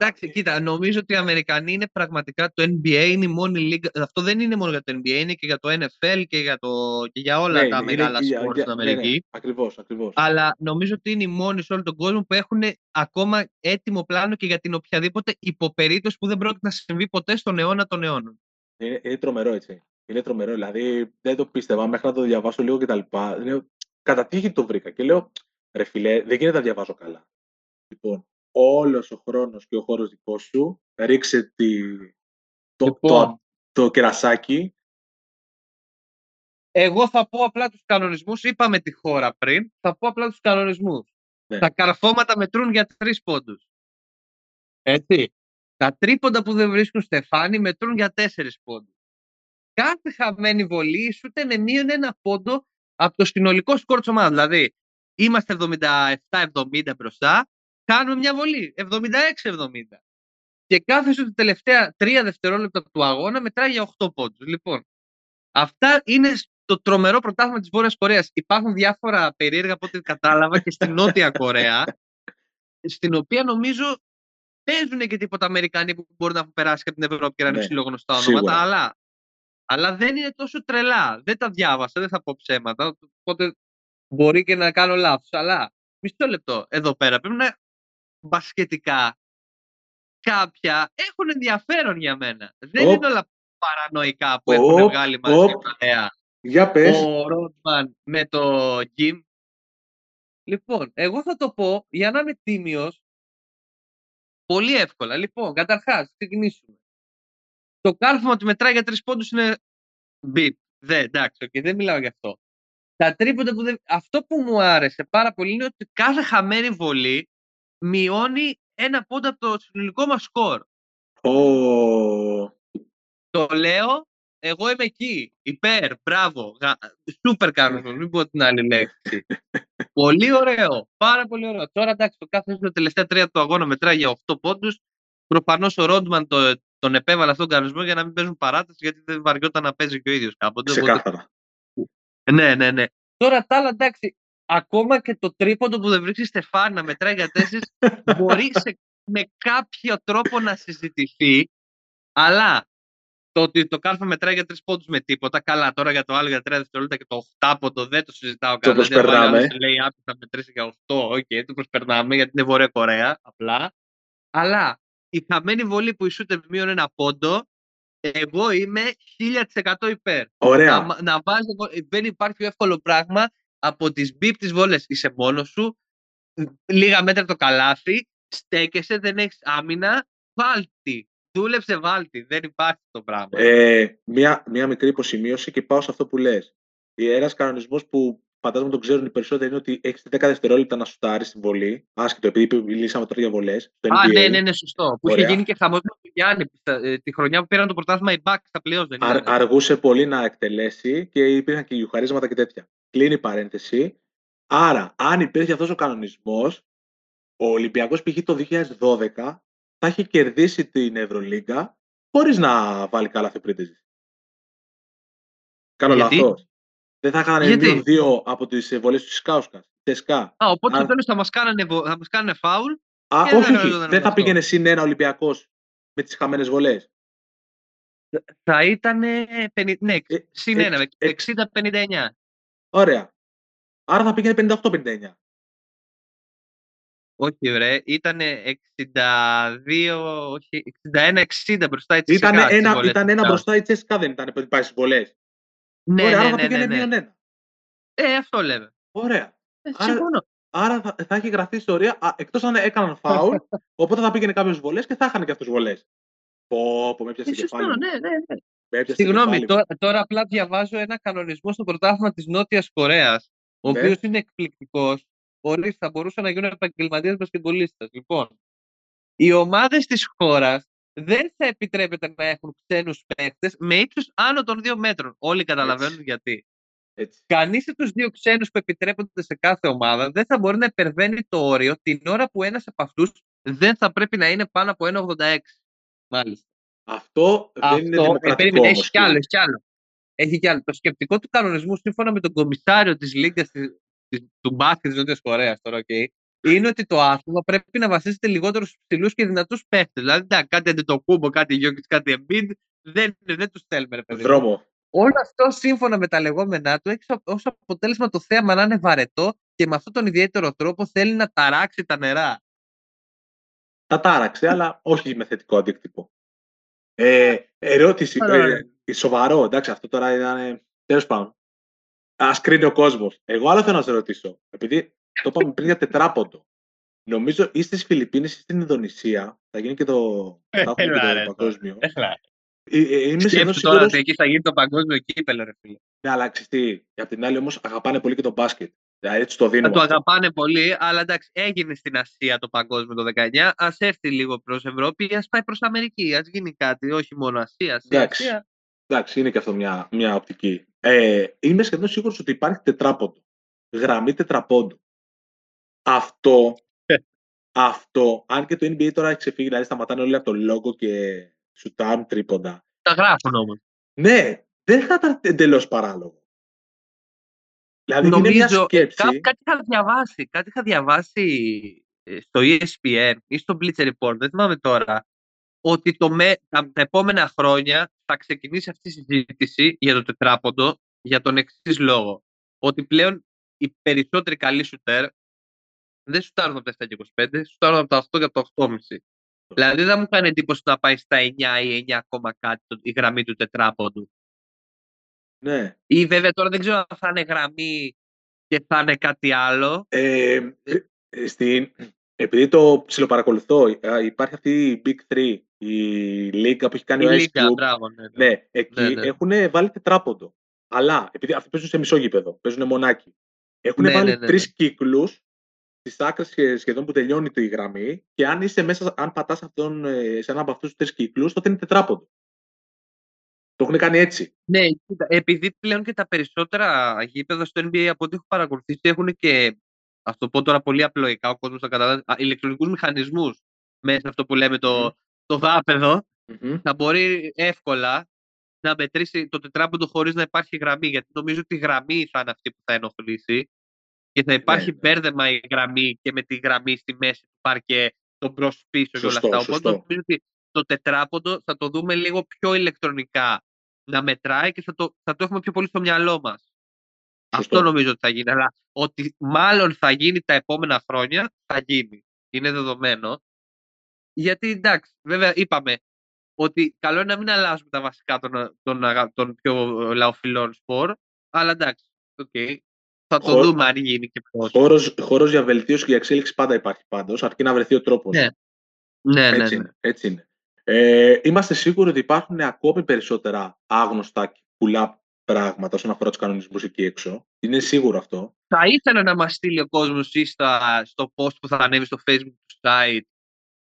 Εντάξει, κοίτα, νομίζω ότι οι Αμερικανοί είναι πραγματικά το NBA, είναι η μόνη λίγα. Αυτό δεν είναι μόνο για το NBA, είναι και για το NFL και για, το, και για όλα ναι, τα είναι, μεγάλα σπορ στην Αμερική. Ναι, ναι, ακριβώς, ακριβώς. Αλλά νομίζω ότι είναι οι μόνοι σε όλο τον κόσμο που έχουν ακόμα έτοιμο πλάνο και για την οποιαδήποτε υποπερίπτωση που δεν πρόκειται να συμβεί ποτέ στον αιώνα των αιώνων. Είναι, είναι τρομερό έτσι. Είναι τρομερό. Δηλαδή δεν το πίστευα μέχρι να το διαβάσω λίγο κτλ. Κατά τύχη το βρήκα και λέω ρε φιλέ, δεν γίνεται να διαβάζω καλά. Λοιπόν, όλος ο χρόνος και ο χώρος δικός σου, ρίξε τη, το, λοιπόν, το, το, κερασάκι. Εγώ θα πω απλά τους κανονισμούς, είπαμε τη χώρα πριν, θα πω απλά τους κανονισμούς. Ναι. Τα καρφώματα μετρούν για τρεις πόντους. Έτσι. Τα τρίποντα που δεν βρίσκουν στεφάνι μετρούν για τέσσερις πόντους. Κάθε χαμένη βολή ισούται με μείον ένα πόντο από το συνολικό σκορ της ομάδας. Δηλαδή, είμαστε 77-70 μπροστά, κάνουμε μια βολή. 76-70. Και κάθε σου τελευταία τρία δευτερόλεπτα του αγώνα μετράει για 8 πόντους. Λοιπόν, αυτά είναι το τρομερό πρωτάθλημα της Βόρειας Κορέας. Υπάρχουν διάφορα περίεργα από ό,τι κατάλαβα και στη Νότια Κορέα, στην οποία νομίζω παίζουν και τίποτα Αμερικανοί που μπορεί να έχουν περάσει από την Ευρώπη και να είναι ναι, ψηλογνωστά ονόματα, αλλά, αλλά δεν είναι τόσο τρελά. Δεν τα διάβασα, δεν θα πω ψέματα, οπότε μπορεί και να κάνω λάθος, αλλά μισό λεπτό εδώ πέρα πρέπει να μπασκετικά κάποια έχουν ενδιαφέρον για μένα. Δεν είναι όλα παρανοϊκά που έχουν βγάλει μαζί Για πες. Ο Ρόντμαν με το Jim. Λοιπόν, εγώ θα το πω για να είμαι τίμιος πολύ εύκολα. Λοιπόν, καταρχάς, ξεκινήσουμε. Το κάρφωμα ότι μετράει για τρεις πόντους είναι μπιπ. Δεν, εντάξει, okay, δεν μιλάω γι' αυτό. Τα τρίποντα που δεν... Αυτό που μου άρεσε πάρα πολύ είναι ότι κάθε χαμένη βολή μειώνει ένα πόντο από το συνολικό μας σκορ. Oh. Το λέω, εγώ είμαι εκεί. Υπέρ, μπράβο. Σούπερ κάνω, μην πω την άλλη λέξη. (laughs) πολύ ωραίο. Πάρα πολύ ωραίο. Τώρα εντάξει, το κάθε τα τελευταία τρία του αγώνα μετράει για 8 πόντους. Προφανώς ο Ρόντμαν το, τον επέβαλε αυτόν τον κανονισμό για να μην παίζουν παράταση, γιατί δεν βαριόταν να παίζει και ο ίδιος κάποτε. Ξεκάθαρα. Ναι, ναι, ναι. Τώρα τα άλλα εντάξει, ακόμα και το τρίποντο που δεν βρίσκει στεφάνι να μετράει για τέσσερι μπορεί με κάποιο τρόπο να συζητηθεί, αλλά το ότι το κάρφωμα μετράει για τρεις πόντους με τίποτα. Καλά, τώρα για το άλλο για τρία δευτερόλεπτα και το οχτάποντο δεν το συζητάω καλά. Το προσπερνάμε. Lay-up θα μετρήσει για 8. OK, okay, το προσπερνάμε γιατί είναι Βόρεια Κορέα απλά. Αλλά η χαμένη βολή που ισούται μείον ένα πόντο, εγώ είμαι 1000% υπέρ. Ωραία. Να, να βάζει, δεν υπάρχει πιο εύκολο πράγμα από τις μπίπ τις βόλες είσαι μόνος σου, λίγα μέτρα το καλάθι, στέκεσαι, δεν έχεις άμυνα, βάλτη. Δούλεψε βάλτη. Δεν υπάρχει το πράγμα. Ε, μία, μία μικρή υποσημείωση και πάω σε αυτό που λες. Ένα κανονισμός που φαντάζομαι τον ξέρουν οι περισσότεροι είναι ότι έχεις 10 δευτερόλεπτα να σουτάρεις στην βολή. Άσχετο, επειδή μιλήσαμε τώρα για βολές. Α, ναι, ναι, ναι, σωστό. Που είχε γίνει και χαμός με τον Γιάννη ε, τη χρονιά που πήραν το πρωτάθλημα η Μπακ στα πλέον. Δεν Αρ, αργούσε πολύ να εκτελέσει και υπήρχαν και γιουχαρίσματα και τέτοια. Κλείνει η παρένθεση. Άρα, αν υπήρχε αυτός ο κανονισμός, ο Ολυμπιακός π.χ. το 2012 θα είχε κερδίσει την Ευρωλίγκα χωρίς να βάλει καλά πριν Κάνω λάθος. Δεν θα είχαν μείον δύο από τις βολέ του Σκάουσκα. Α, οπότε στο τέλο θα μας κάνανε, κάνανε φάουλ. Α, όχι, όχι. Δεν θα πήγαινε συν ένα Ολυμπιακός με τις χαμένες βολές. Θα ήταν. Ναι, ε, συν ένα, 60-59. Ωραία. Άρα θα πήγαινε 58-59. Όχι, ρε. Ήταν 62, όχι, 61-60 μπροστά η Ήταν Τσεσικά. ένα, ήταν ένα μπροστά η Τσέσικα, δεν ήταν που πάει στι βολέ. Ναι, Ωραία, ναι, άρα θα ναι, πήγαινε ναι, ναι. μείον ένα. Ε, αυτό λέμε. Ωραία. Ε, Άρα- συμφωνώ. Άρα θα, θα έχει γραφτεί ιστορία, εκτός αν έκαναν φάουλ, (laughs) οπότε θα πήγαινε κάποιος βολέ και θα είχαν και αυτούς βολέ. Πω, πω, με Ε, έπιασε σωστό, κεφάλι. μου. ναι, ναι, ναι. Με έπιασε Συγγνώμη, κεφάλι μου. τώρα, τώρα απλά διαβάζω ένα κανονισμό στο πρωτάθλημα της Νότιας Κορέας, ο Ναι. οποίος είναι εκπληκτικός. Όλοι θα μπορούσαν να γίνουν επαγγελματίες μπασκετμπολίστες. Λοιπόν, οι ομάδες της χώρας δεν θα επιτρέπεται να έχουν ξένους παίκτες με ύψος άνω των δύο μέτρων. Όλοι καταλαβαίνουν Έτσι. γιατί. Έτσι. Κανείς από τους δύο ξένους που επιτρέπονται σε κάθε ομάδα δεν θα μπορεί να υπερβαίνει το όριο την ώρα που ένας από αυτούς δεν θα πρέπει να είναι πάνω από 1,86. Μάλιστα. Αυτό, δεν είναι Αυτό, ε, δημοκρατικό περίμενε, όμως. έχει κι άλλο, έχει κι άλλο. Έχει κι άλλο. Το σκεπτικό του κανονισμού, σύμφωνα με τον κομισάριο της Λίγκας της- της- του μπάσκετ της Νότιας Κορέας, τώρα, οκ, είναι ότι το άθλημα πρέπει να βασίζεται λιγότερο στους ψηλούς και δυνατούς παίχτες. Δηλαδή, εντάξει, κάτι αντιτοκούμπο, κάτι Γιώκης, κάτι Embiid, δεν, δεν τους θέλουμε, ρε παιδί. μου. Δρόμο. Όλο αυτό, σύμφωνα με τα λεγόμενά του, έχει ως αποτέλεσμα το θέαμα να είναι βαρετό και με αυτόν τον ιδιαίτερο τρόπο θέλει να ταράξει τα νερά. Τα τάραξε, αλλά όχι με θετικό αντίκτυπο. Ε, ερώτηση. Ωραία. Ε, σοβαρό, εντάξει, αυτό τώρα ήταν. Τέλος πάντων. Α κρίνει ο κόσμος. Εγώ άλλο θέλω να σε ρωτήσω. Επειδή το είπαμε πριν για τετράποντο. Νομίζω ή στις Φιλιππίνες ή στην Ινδονησία. Θα γίνει και το, θα έχουμε και Έλα, ρε, το παγκόσμιο. Έλα. Ε, ε, είμαι σχεδόν Σκέψου τώρα σίγουρο. ότι εκεί θα γίνει το παγκόσμιο κύπελο, ρε φίλε. Ναι, αλλά ξέρεις τι, απ' την άλλη όμως αγαπάνε πολύ και το μπάσκετ. Δηλαδή έτσι το δίνουμε. Θα το αυτό. αγαπάνε πολύ, αλλά εντάξει, έγινε στην Ασία το παγκόσμιο το 19. Α έρθει λίγο προς Ευρώπη, ας πάει προς Αμερική. Α γίνει κάτι, όχι μόνο Ασία. Ασία, Εντάξει. Ασία. Εντάξει, είναι και αυτό μια, μια οπτική. Ε, είμαι σχεδόν σίγουρος ότι υπάρχει τετράποντο. Γραμμή τετραπόντου. Αυτό, Ε. αυτό, αν και το NBA τώρα έχει ξεφύγει, δηλαδή σταματάνε όλοι από το λόγο και σουτάρουν τρίποντα. Τα γράφουν όμως. Ναι, δεν θα ήταν εντελώς παράλογο. Δηλαδή είναι μια Νομίζω. σκέψη. Κά, κάτι είχα διαβάσει. Κάτι είχα διαβάσει ε, στο ESPN ή στο Bleacher Report, δεν θυμάμαι τώρα, ότι το με, τα, τα επόμενα χρόνια θα ξεκινήσει αυτή η συζήτηση για το τετράποντο για τον εξής λόγο. Ότι πλέον οι περισσότεροι καλοί σουτέρ δεν σουτάρουν από τα 7 και 25, σουτάρουν από τα 8 και από τα 8,5. Δηλαδή δεν μου κάνει εντύπωση να πάει στα 9 ή 9 ακόμα κάτι το- η γραμμή του τετράποντου. Ναι. Ή βέβαια τώρα δεν ξέρω αν θα είναι γραμμή και θα είναι κάτι άλλο. Ε, ε, στην, επειδή το ψιλοπαρακολουθώ, ε, υπάρχει αυτή η Big 3, η λίγα που έχει κάνει Η ο Ice Λίγκα, Cube. μπράβο. Ναι, ναι. Ναι, εκεί Ναι, ναι. έχουν βάλει τετράποντο. Αλλά επειδή αυτοί παίζουν σε μισό γήπεδο, παίζουν μονάκι. Έχουν Ναι, βάλει ναι, ναι, τρεις ναι. κύκλους στις άκρες σχεδόν που τελειώνει τη γραμμή και αν είσαι μέσα, αν πατάς σε ένα από αυτούς τους τρεις κύκλους, τότε είναι τετράποντο. Το έχουν κάνει έτσι. Ναι, κοίτα, επειδή πλέον και τα περισσότερα γήπεδα στο NBA από ό,τι έχω παρακολουθήσει έχουν και, ας το πω τώρα πολύ απλοϊκά, ο κόσμος θα καταλάβει, α, ηλεκτρονικούς μηχανισμούς μέσα αυτό που λέμε το, Μμμ. το δάπεδο, Μμμ. θα μπορεί εύκολα να μετρήσει το τετράποντο χωρίς να υπάρχει γραμμή, γιατί νομίζω ότι η γραμμή θα είναι αυτή που θα ενοχλήσει και θα υπάρχει ναι. μπέρδεμα η γραμμή και με τη γραμμή στη μέση του πάρκε το μπρος πίσω και όλα Σωστό, αυτά. Οπότε σωστό. νομίζω ότι το τετράποντο θα το δούμε λίγο πιο ηλεκτρονικά να μετράει και θα το, θα το έχουμε πιο πολύ στο μυαλό μας. Σωστό. Αυτό νομίζω ότι θα γίνει. Αλλά ότι μάλλον θα γίνει τα επόμενα χρόνια, θα γίνει. Είναι δεδομένο. Γιατί εντάξει, βέβαια είπαμε ότι καλό είναι να μην αλλάζουμε τα βασικά των, των, αγα- των πιο λαοφιλών σπορ. Αλλά εντάξει, οκ. Θα το Χω- δούμε αν γίνει και πώς. Χώρος, χώρος για βελτίωση και για εξέλιξη πάντα υπάρχει πάντως, αρκεί να βρεθεί ο τρόπος. Ναι. Ναι, ναι, Έτσι ναι. είναι. Έτσι είναι. Ε, είμαστε σίγουροι ότι υπάρχουν ακόμη περισσότερα άγνωστα και κουλά πράγματα όσον αφορά τους κανονισμούς εκεί έξω. Είναι σίγουρο αυτό. Θα ήθελα να μας στείλει ο κόσμος ή στα, στο post που θα ανέβει στο facebook του site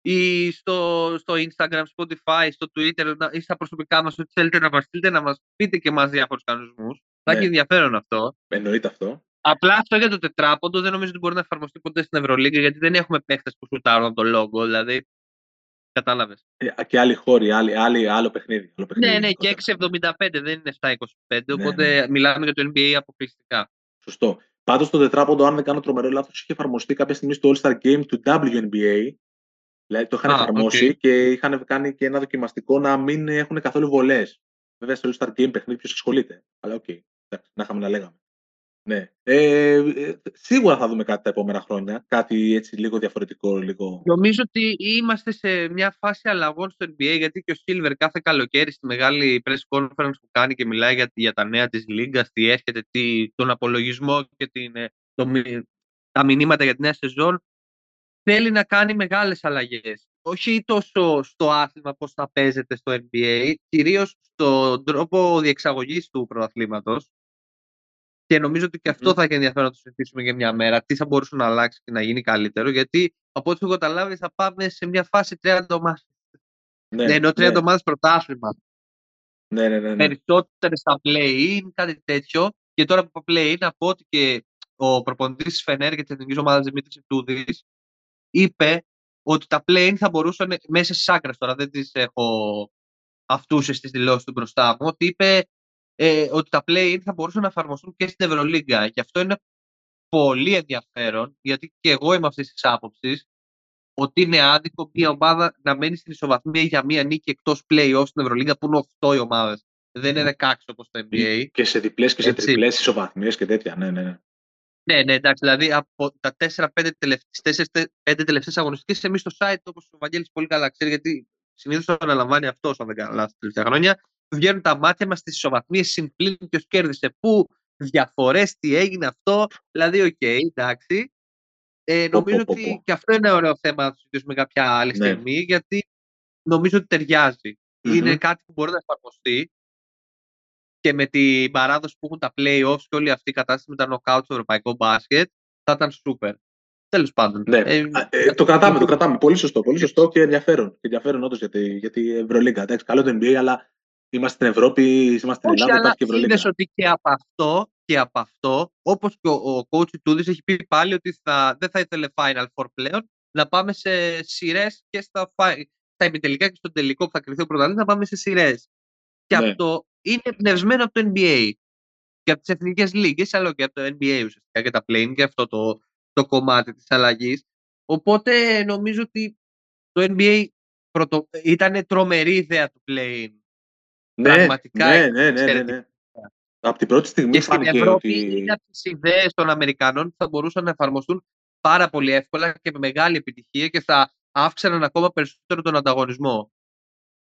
ή στο, στο Instagram, Spotify, στο Twitter να- ή στα προσωπικά μας ό,τι θέλετε να μας στείλετε να μας πείτε και μας διάφορους κανονισμούς. Θα Ναι. έχει ενδιαφέρον αυτό. Εννοείται αυτό. Απλά αυτό για το τετράποντο δεν νομίζω ότι μπορεί να εφαρμοστεί ποτέ στην Ευρωλίγκα γιατί δεν έχουμε παίχτες που σουτάρουν από το λόγο. Δηλαδή, κατάλαβες. Ε, και άλλοι χώροι, άλλοι, άλλοι, άλλο παιχνίδι. Άλλο παιχνίδι Ναι, ναι, και γενικότερα. 6,75 δεν είναι 7,25. Ναι, Οπότε μιλάμε για το NBA αποκλειστικά. Σωστό. Πάντως το τετράποντο, αν δεν κάνω τρομερό λάθος, είχε εφαρμοστεί κάποια στιγμή στο All Star Game του WNBA. Δηλαδή το είχαν Α, εφαρμόσει οκ. και είχαν κάνει και ένα δοκιμαστικό να μην έχουν καθόλου βολές. Βέβαια στο All Star Game παιχνίδι ποιος ασχολείται. Αλλά οκ. Εντάξει, να είχαμε να λέγαμε. Ναι. Ε, ε, σίγουρα θα δούμε κάτι τα επόμενα χρόνια. Κάτι έτσι λίγο διαφορετικό. Λίγο... Νομίζω ότι είμαστε σε μια φάση αλλαγών στο NBA γιατί και ο Σίλβερ κάθε καλοκαίρι στη μεγάλη press conference που κάνει και μιλάει για, για τα νέα της Λίγκας, τι έρχεται, τι, τον απολογισμό και την, ε, το, τα μηνύματα για τη νέα σεζόν θέλει να κάνει μεγάλες αλλαγές. Όχι τόσο στο άθλημα πώς θα παίζεται στο NBA, κυρίως στον τρόπο διεξαγωγής του πρωταθλήματος και νομίζω ότι και αυτό θα έχει ενδιαφέρον να το συζητήσουμε για μια μέρα. Τι θα μπορούσε να αλλάξει και να γίνει καλύτερο. Γιατί από ό,τι έχω καταλάβει θα πάμε σε μια φάση 30 ομάδες. Ναι, ναι, ενώ 30 ναι. ομάδες πρωτάθλημα. Ναι, ναι, ναι. ναι. Περισσότερες στα play-in, κάτι τέτοιο. Και τώρα που play-in, να πω ότι και ο προπονητής της Φενέρ και της εθνικής ομάδας Δημήτρης Επτούδη είπε ότι τα play-in θα μπορούσαν μέσα στις άκρες τώρα. Δεν τις έχω αυτούσες στι δηλώσεις του μπροστά μου. Ότι είπε ε, ότι τα play-in θα μπορούσαν να εφαρμοστούν και στην Ευρωλίγκα. Και αυτό είναι πολύ ενδιαφέρον, γιατί και εγώ είμαι αυτής της άποψης ότι είναι άδικο μια ομάδα να μένει στην ισοβαθμία για μια νίκη εκτός play-off στην Ευρωλίγκα που είναι 8 οι ομάδες. Δεν είναι 16 όπως το NBA. Και σε διπλές και σε τριπλές ισοβαθμίες και τέτοια. Ναι, ναι, ναι. Ναι, ναι, εντάξει. Δηλαδή από τα 4-5 τελευταίες αγωνιστικές, εμείς στο site, όπως ο Βαγγέλης πολύ καλά ξέρει, γιατί συνήθως το αναλαμβάνει αυτός, αν δεν κάνω λάθος, τελευταία χρόνια βγαίνουν τα μάτια μας στις ισοβαθμίες συν πλην ποιος κέρδισε πού, διαφορές, τι έγινε αυτό. Δηλαδή, OK, okay, εντάξει. Ε, νομίζω ότι και αυτό είναι ωραίο θέμα να το συζητήσουμε κάποια άλλη ναι. στιγμή, γιατί νομίζω ότι ταιριάζει. Είναι κάτι που μπορεί να εφαρμοστεί και με την παράδοση που έχουν τα playoffs και όλη αυτή η κατάσταση με τα knockout στο ευρωπαϊκό μπάσκετ θα ήταν super. Τέλος πάντων. Ναι. Ε, ε, το κρατάμε, το κρατάμε. Πολύ σωστό, πολύ σωστό και ενδιαφέρον. ενδιαφέρον όντως για, τη, για την Ευρωλίγκα. Εντάξει, καλό το NBA, αλλά Είμαστε στην Ευρώπη, είμαστε στην Ελλάδα, υπάρχει και Ευρωλίγα. ότι και από αυτό, και από αυτό όπως και ο, ο coach Τούδης έχει πει πάλι ότι θα, δεν θα ήθελε Final Four πλέον, να πάμε σε σειρές και στα, στα ημιτελικά και στο τελικό που θα κρυθεί ο πρωταθλητής, να πάμε σε σειρές. Και ναι. αυτό είναι εμπνευσμένο από το NBA και από τις εθνικές λίγες, αλλά και από το NBA ουσιαστικά και τα plane και αυτό το, το κομμάτι της αλλαγής. Οπότε νομίζω ότι το NBA πρωτο... ήταν τρομερή ιδέα του plane ναι, Πραγματικά ναι, ναι, ναι, ναι, ναι. Από την πρώτη στιγμή και στην Ευρώπη ότι... είναι από τις ιδέες των Αμερικανών που θα μπορούσαν να εφαρμοστούν πάρα πολύ εύκολα και με μεγάλη επιτυχία και θα αύξαναν ακόμα περισσότερο τον ανταγωνισμό.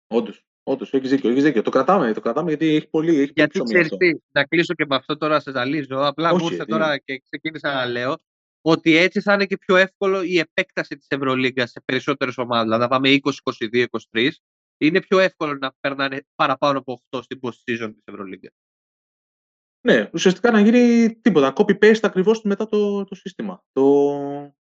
Όντως. Όντως, έχεις δίκιο, έχεις δίκιο. Το κρατάμε, το κρατάμε γιατί έχει πολύ. Έχει γιατί ξέρεις τι, να κλείσω και με αυτό τώρα, σε ζαλίζω. Απλά μου ήρθε τώρα και ξεκίνησα να λέω ότι έτσι θα είναι και πιο εύκολο η επέκταση της Ευρωλίγκας σε περισσότερες ομάδες. Δηλαδή, να πάμε 20, 22, 23 είναι πιο εύκολο να περνάνε παραπάνω από 8 στην post-season της Ευρωλίγκα. Ναι, ουσιαστικά να γίνει τίποτα. Copy-paste ακριβώς μετά το, το σύστημα. Το,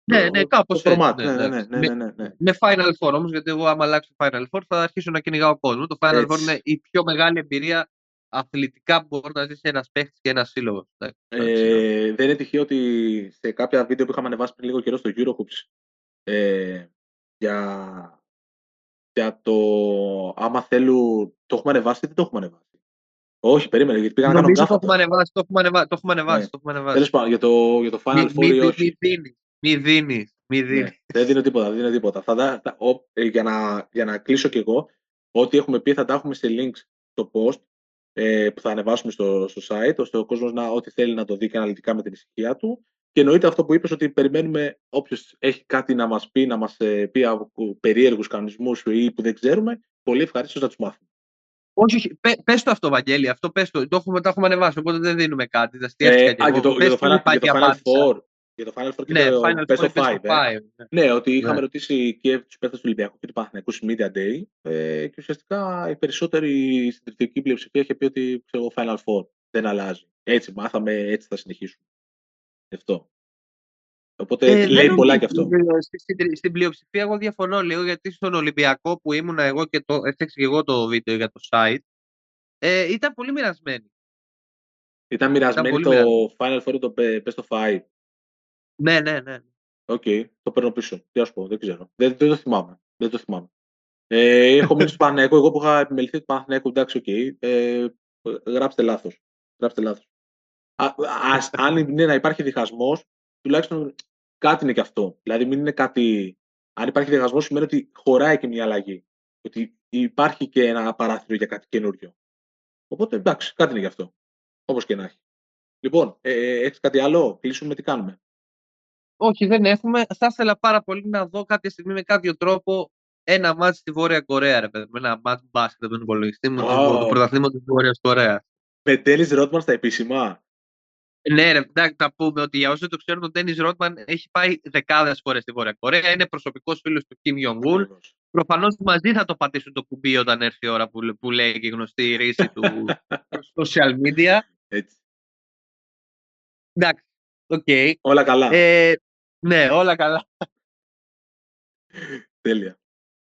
ναι, ναι, κάπως το format. Ναι, ναι, ναι, ναι, ναι, ναι. Με Final Four όμως, γιατί εγώ άμα αλλάξω Final Four θα αρχίσω να κυνηγάω κόσμο. Το Final Four είναι η πιο μεγάλη εμπειρία αθλητικά που μπορεί να ζήσει ένας παίχτης και ένας σύλλογος. Ε, δεν είναι τυχαίο ότι σε κάποια βίντεο που είχαμε ανεβάσει πριν λίγο καιρό στο Eurohoops ε, για για το άμα θέλουν. Το έχουμε ανεβάσει ή δεν το έχουμε ανεβάσει. Όχι, περίμενε, γιατί πήγα να κάνω το έχουμε ανεβάσει, το έχουμε ανεβάσει. Το έχουμε ανεβάσει, ναι. το έχουμε ανεβάσει. Τέλος πάντων, για το, για το Final Four ή όχι. Μη δίνεις. Μη δίνεις. Ναι, δεν δίνω τίποτα, δεν δίνω τίποτα. Θα, θα, ο, ε, για, να, για να κλείσω κι εγώ, ό,τι έχουμε πει θα τα έχουμε σε links στο post ε, που θα ανεβάσουμε στο, στο site, ώστε ο κόσμος να, ό,τι θέλει να το δει και αναλυτικά με την ησυχία του. Και εννοείται αυτό που είπες ότι περιμένουμε όποιος έχει κάτι να μας πει, να μας ε, πει από περίεργους κανονισμούς ή που δεν ξέρουμε, πολύ ευχαρίστως να τους μάθουμε. Όχι, όχι. Πε, πες το αυτό, Βαγγέλη. Αυτό πες το. Το έχουμε, το έχουμε ανεβάσει, οπότε δεν δίνουμε κάτι. ε, και α, για, το, για, το Final, για το Final Four. Για το Final Four και ναι, το Final Best of Five. Ε. Ναι. ναι, ότι είχαμε ναι. ρωτήσει και τους παίχτε του Ολυμπιακού και του Παναθηναϊκού Media Day ε, και ουσιαστικά η περισσότερη συντριπτική πλειοψηφία είχε πει ότι ξέρω, Final Four δεν αλλάζει. Έτσι μάθαμε, έτσι θα συνεχίσουμε. Αυτό. Οπότε ε, λέει πολλά και αυτό. Στην, στην πλειοψηφία εγώ διαφωνώ λίγο γιατί στον Ολυμπιακό που ήμουν εγώ και το έφτιαξα και εγώ το βίντεο για το site ε, ήταν πολύ μοιρασμένη. Ήταν μοιρασμένη το μοιρασμένη. Final Four το Best of Five. Ναι, ναι, ναι. OK, okay, το παίρνω πίσω. Τι ας πω, δεν ξέρω. Δεν, δεν το θυμάμαι. Δεν το θυμάμαι. Ε, έχω μείνει στο Παναθηναϊκό, εγώ που είχα επιμεληθεί του Παναθηναϊκού, εντάξει, OK. Okay. Ε, γράψτε λάθος. Γράψτε λάθος αν είναι να υπάρχει διχασμός, τουλάχιστον κάτι είναι και αυτό. Δηλαδή, μην είναι κάτι. Αν υπάρχει διχασμός, σημαίνει ότι χωράει και μια αλλαγή. Ότι υπάρχει και ένα παράθυρο για κάτι καινούριο. Οπότε εντάξει, κάτι είναι γι' αυτό. Όπως και να έχει. Λοιπόν, ε, έχεις κάτι άλλο, κλείσουμε, τι κάνουμε; Όχι, δεν έχουμε. Θα ήθελα πάρα πολύ να δω κάποια στιγμή με κάποιο τρόπο ένα μάτς στη Βόρεια Κορέα, ρε παιδί. Ένα μάτς μπάσκετ από τον υπολογιστή μου, oh. το πρωταθλήμα της Βόρειας Κορέας. Με Ντένις Ρόντμαν στα επίσημα. Ναι, ρε, εντάξει, θα πούμε ότι για όσοι το ξέρουν, ο Ντένις Ρόντμαν έχει πάει δεκάδες φορές στη Βόρεια Κορέα. Είναι προσωπικός φίλος του Κιμ Γιονγκ Ουν. Προφανώς μαζί θα το πατήσουν το κουμπί όταν έρθει η ώρα που, που λέει και η γνωστή ρήση των (laughs) social media. Έτσι. Εντάξει, OK. Okay. Όλα καλά. Ε, ναι, όλα καλά. (laughs) Τέλεια.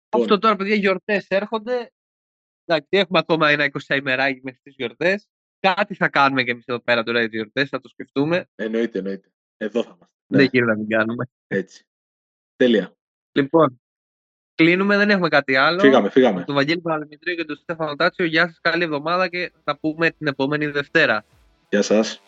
Αυτό λοιπόν. τώρα, παιδιά, γιορτές έρχονται. Εντάξει, έχουμε ακόμα ένα 20 ημεράκι μέχρι τις γιορτές. Κάτι θα κάνουμε και εμείς εδώ πέρα τώρα για τι γιορτές, θα το σκεφτούμε. Εννοείται, εννοείται. Εδώ θα είμαστε. Δεν ναι. γίνεται να μην κάνουμε. Έτσι. Τέλεια. Λοιπόν, κλείνουμε, δεν έχουμε κάτι άλλο. Φύγαμε, φύγαμε. Τον Βαγγέλη Παραδημητρίου και τον Στέφανο Τάτσιο. Γεια σας, καλή εβδομάδα και θα πούμε την επόμενη Δευτέρα. Γεια σας.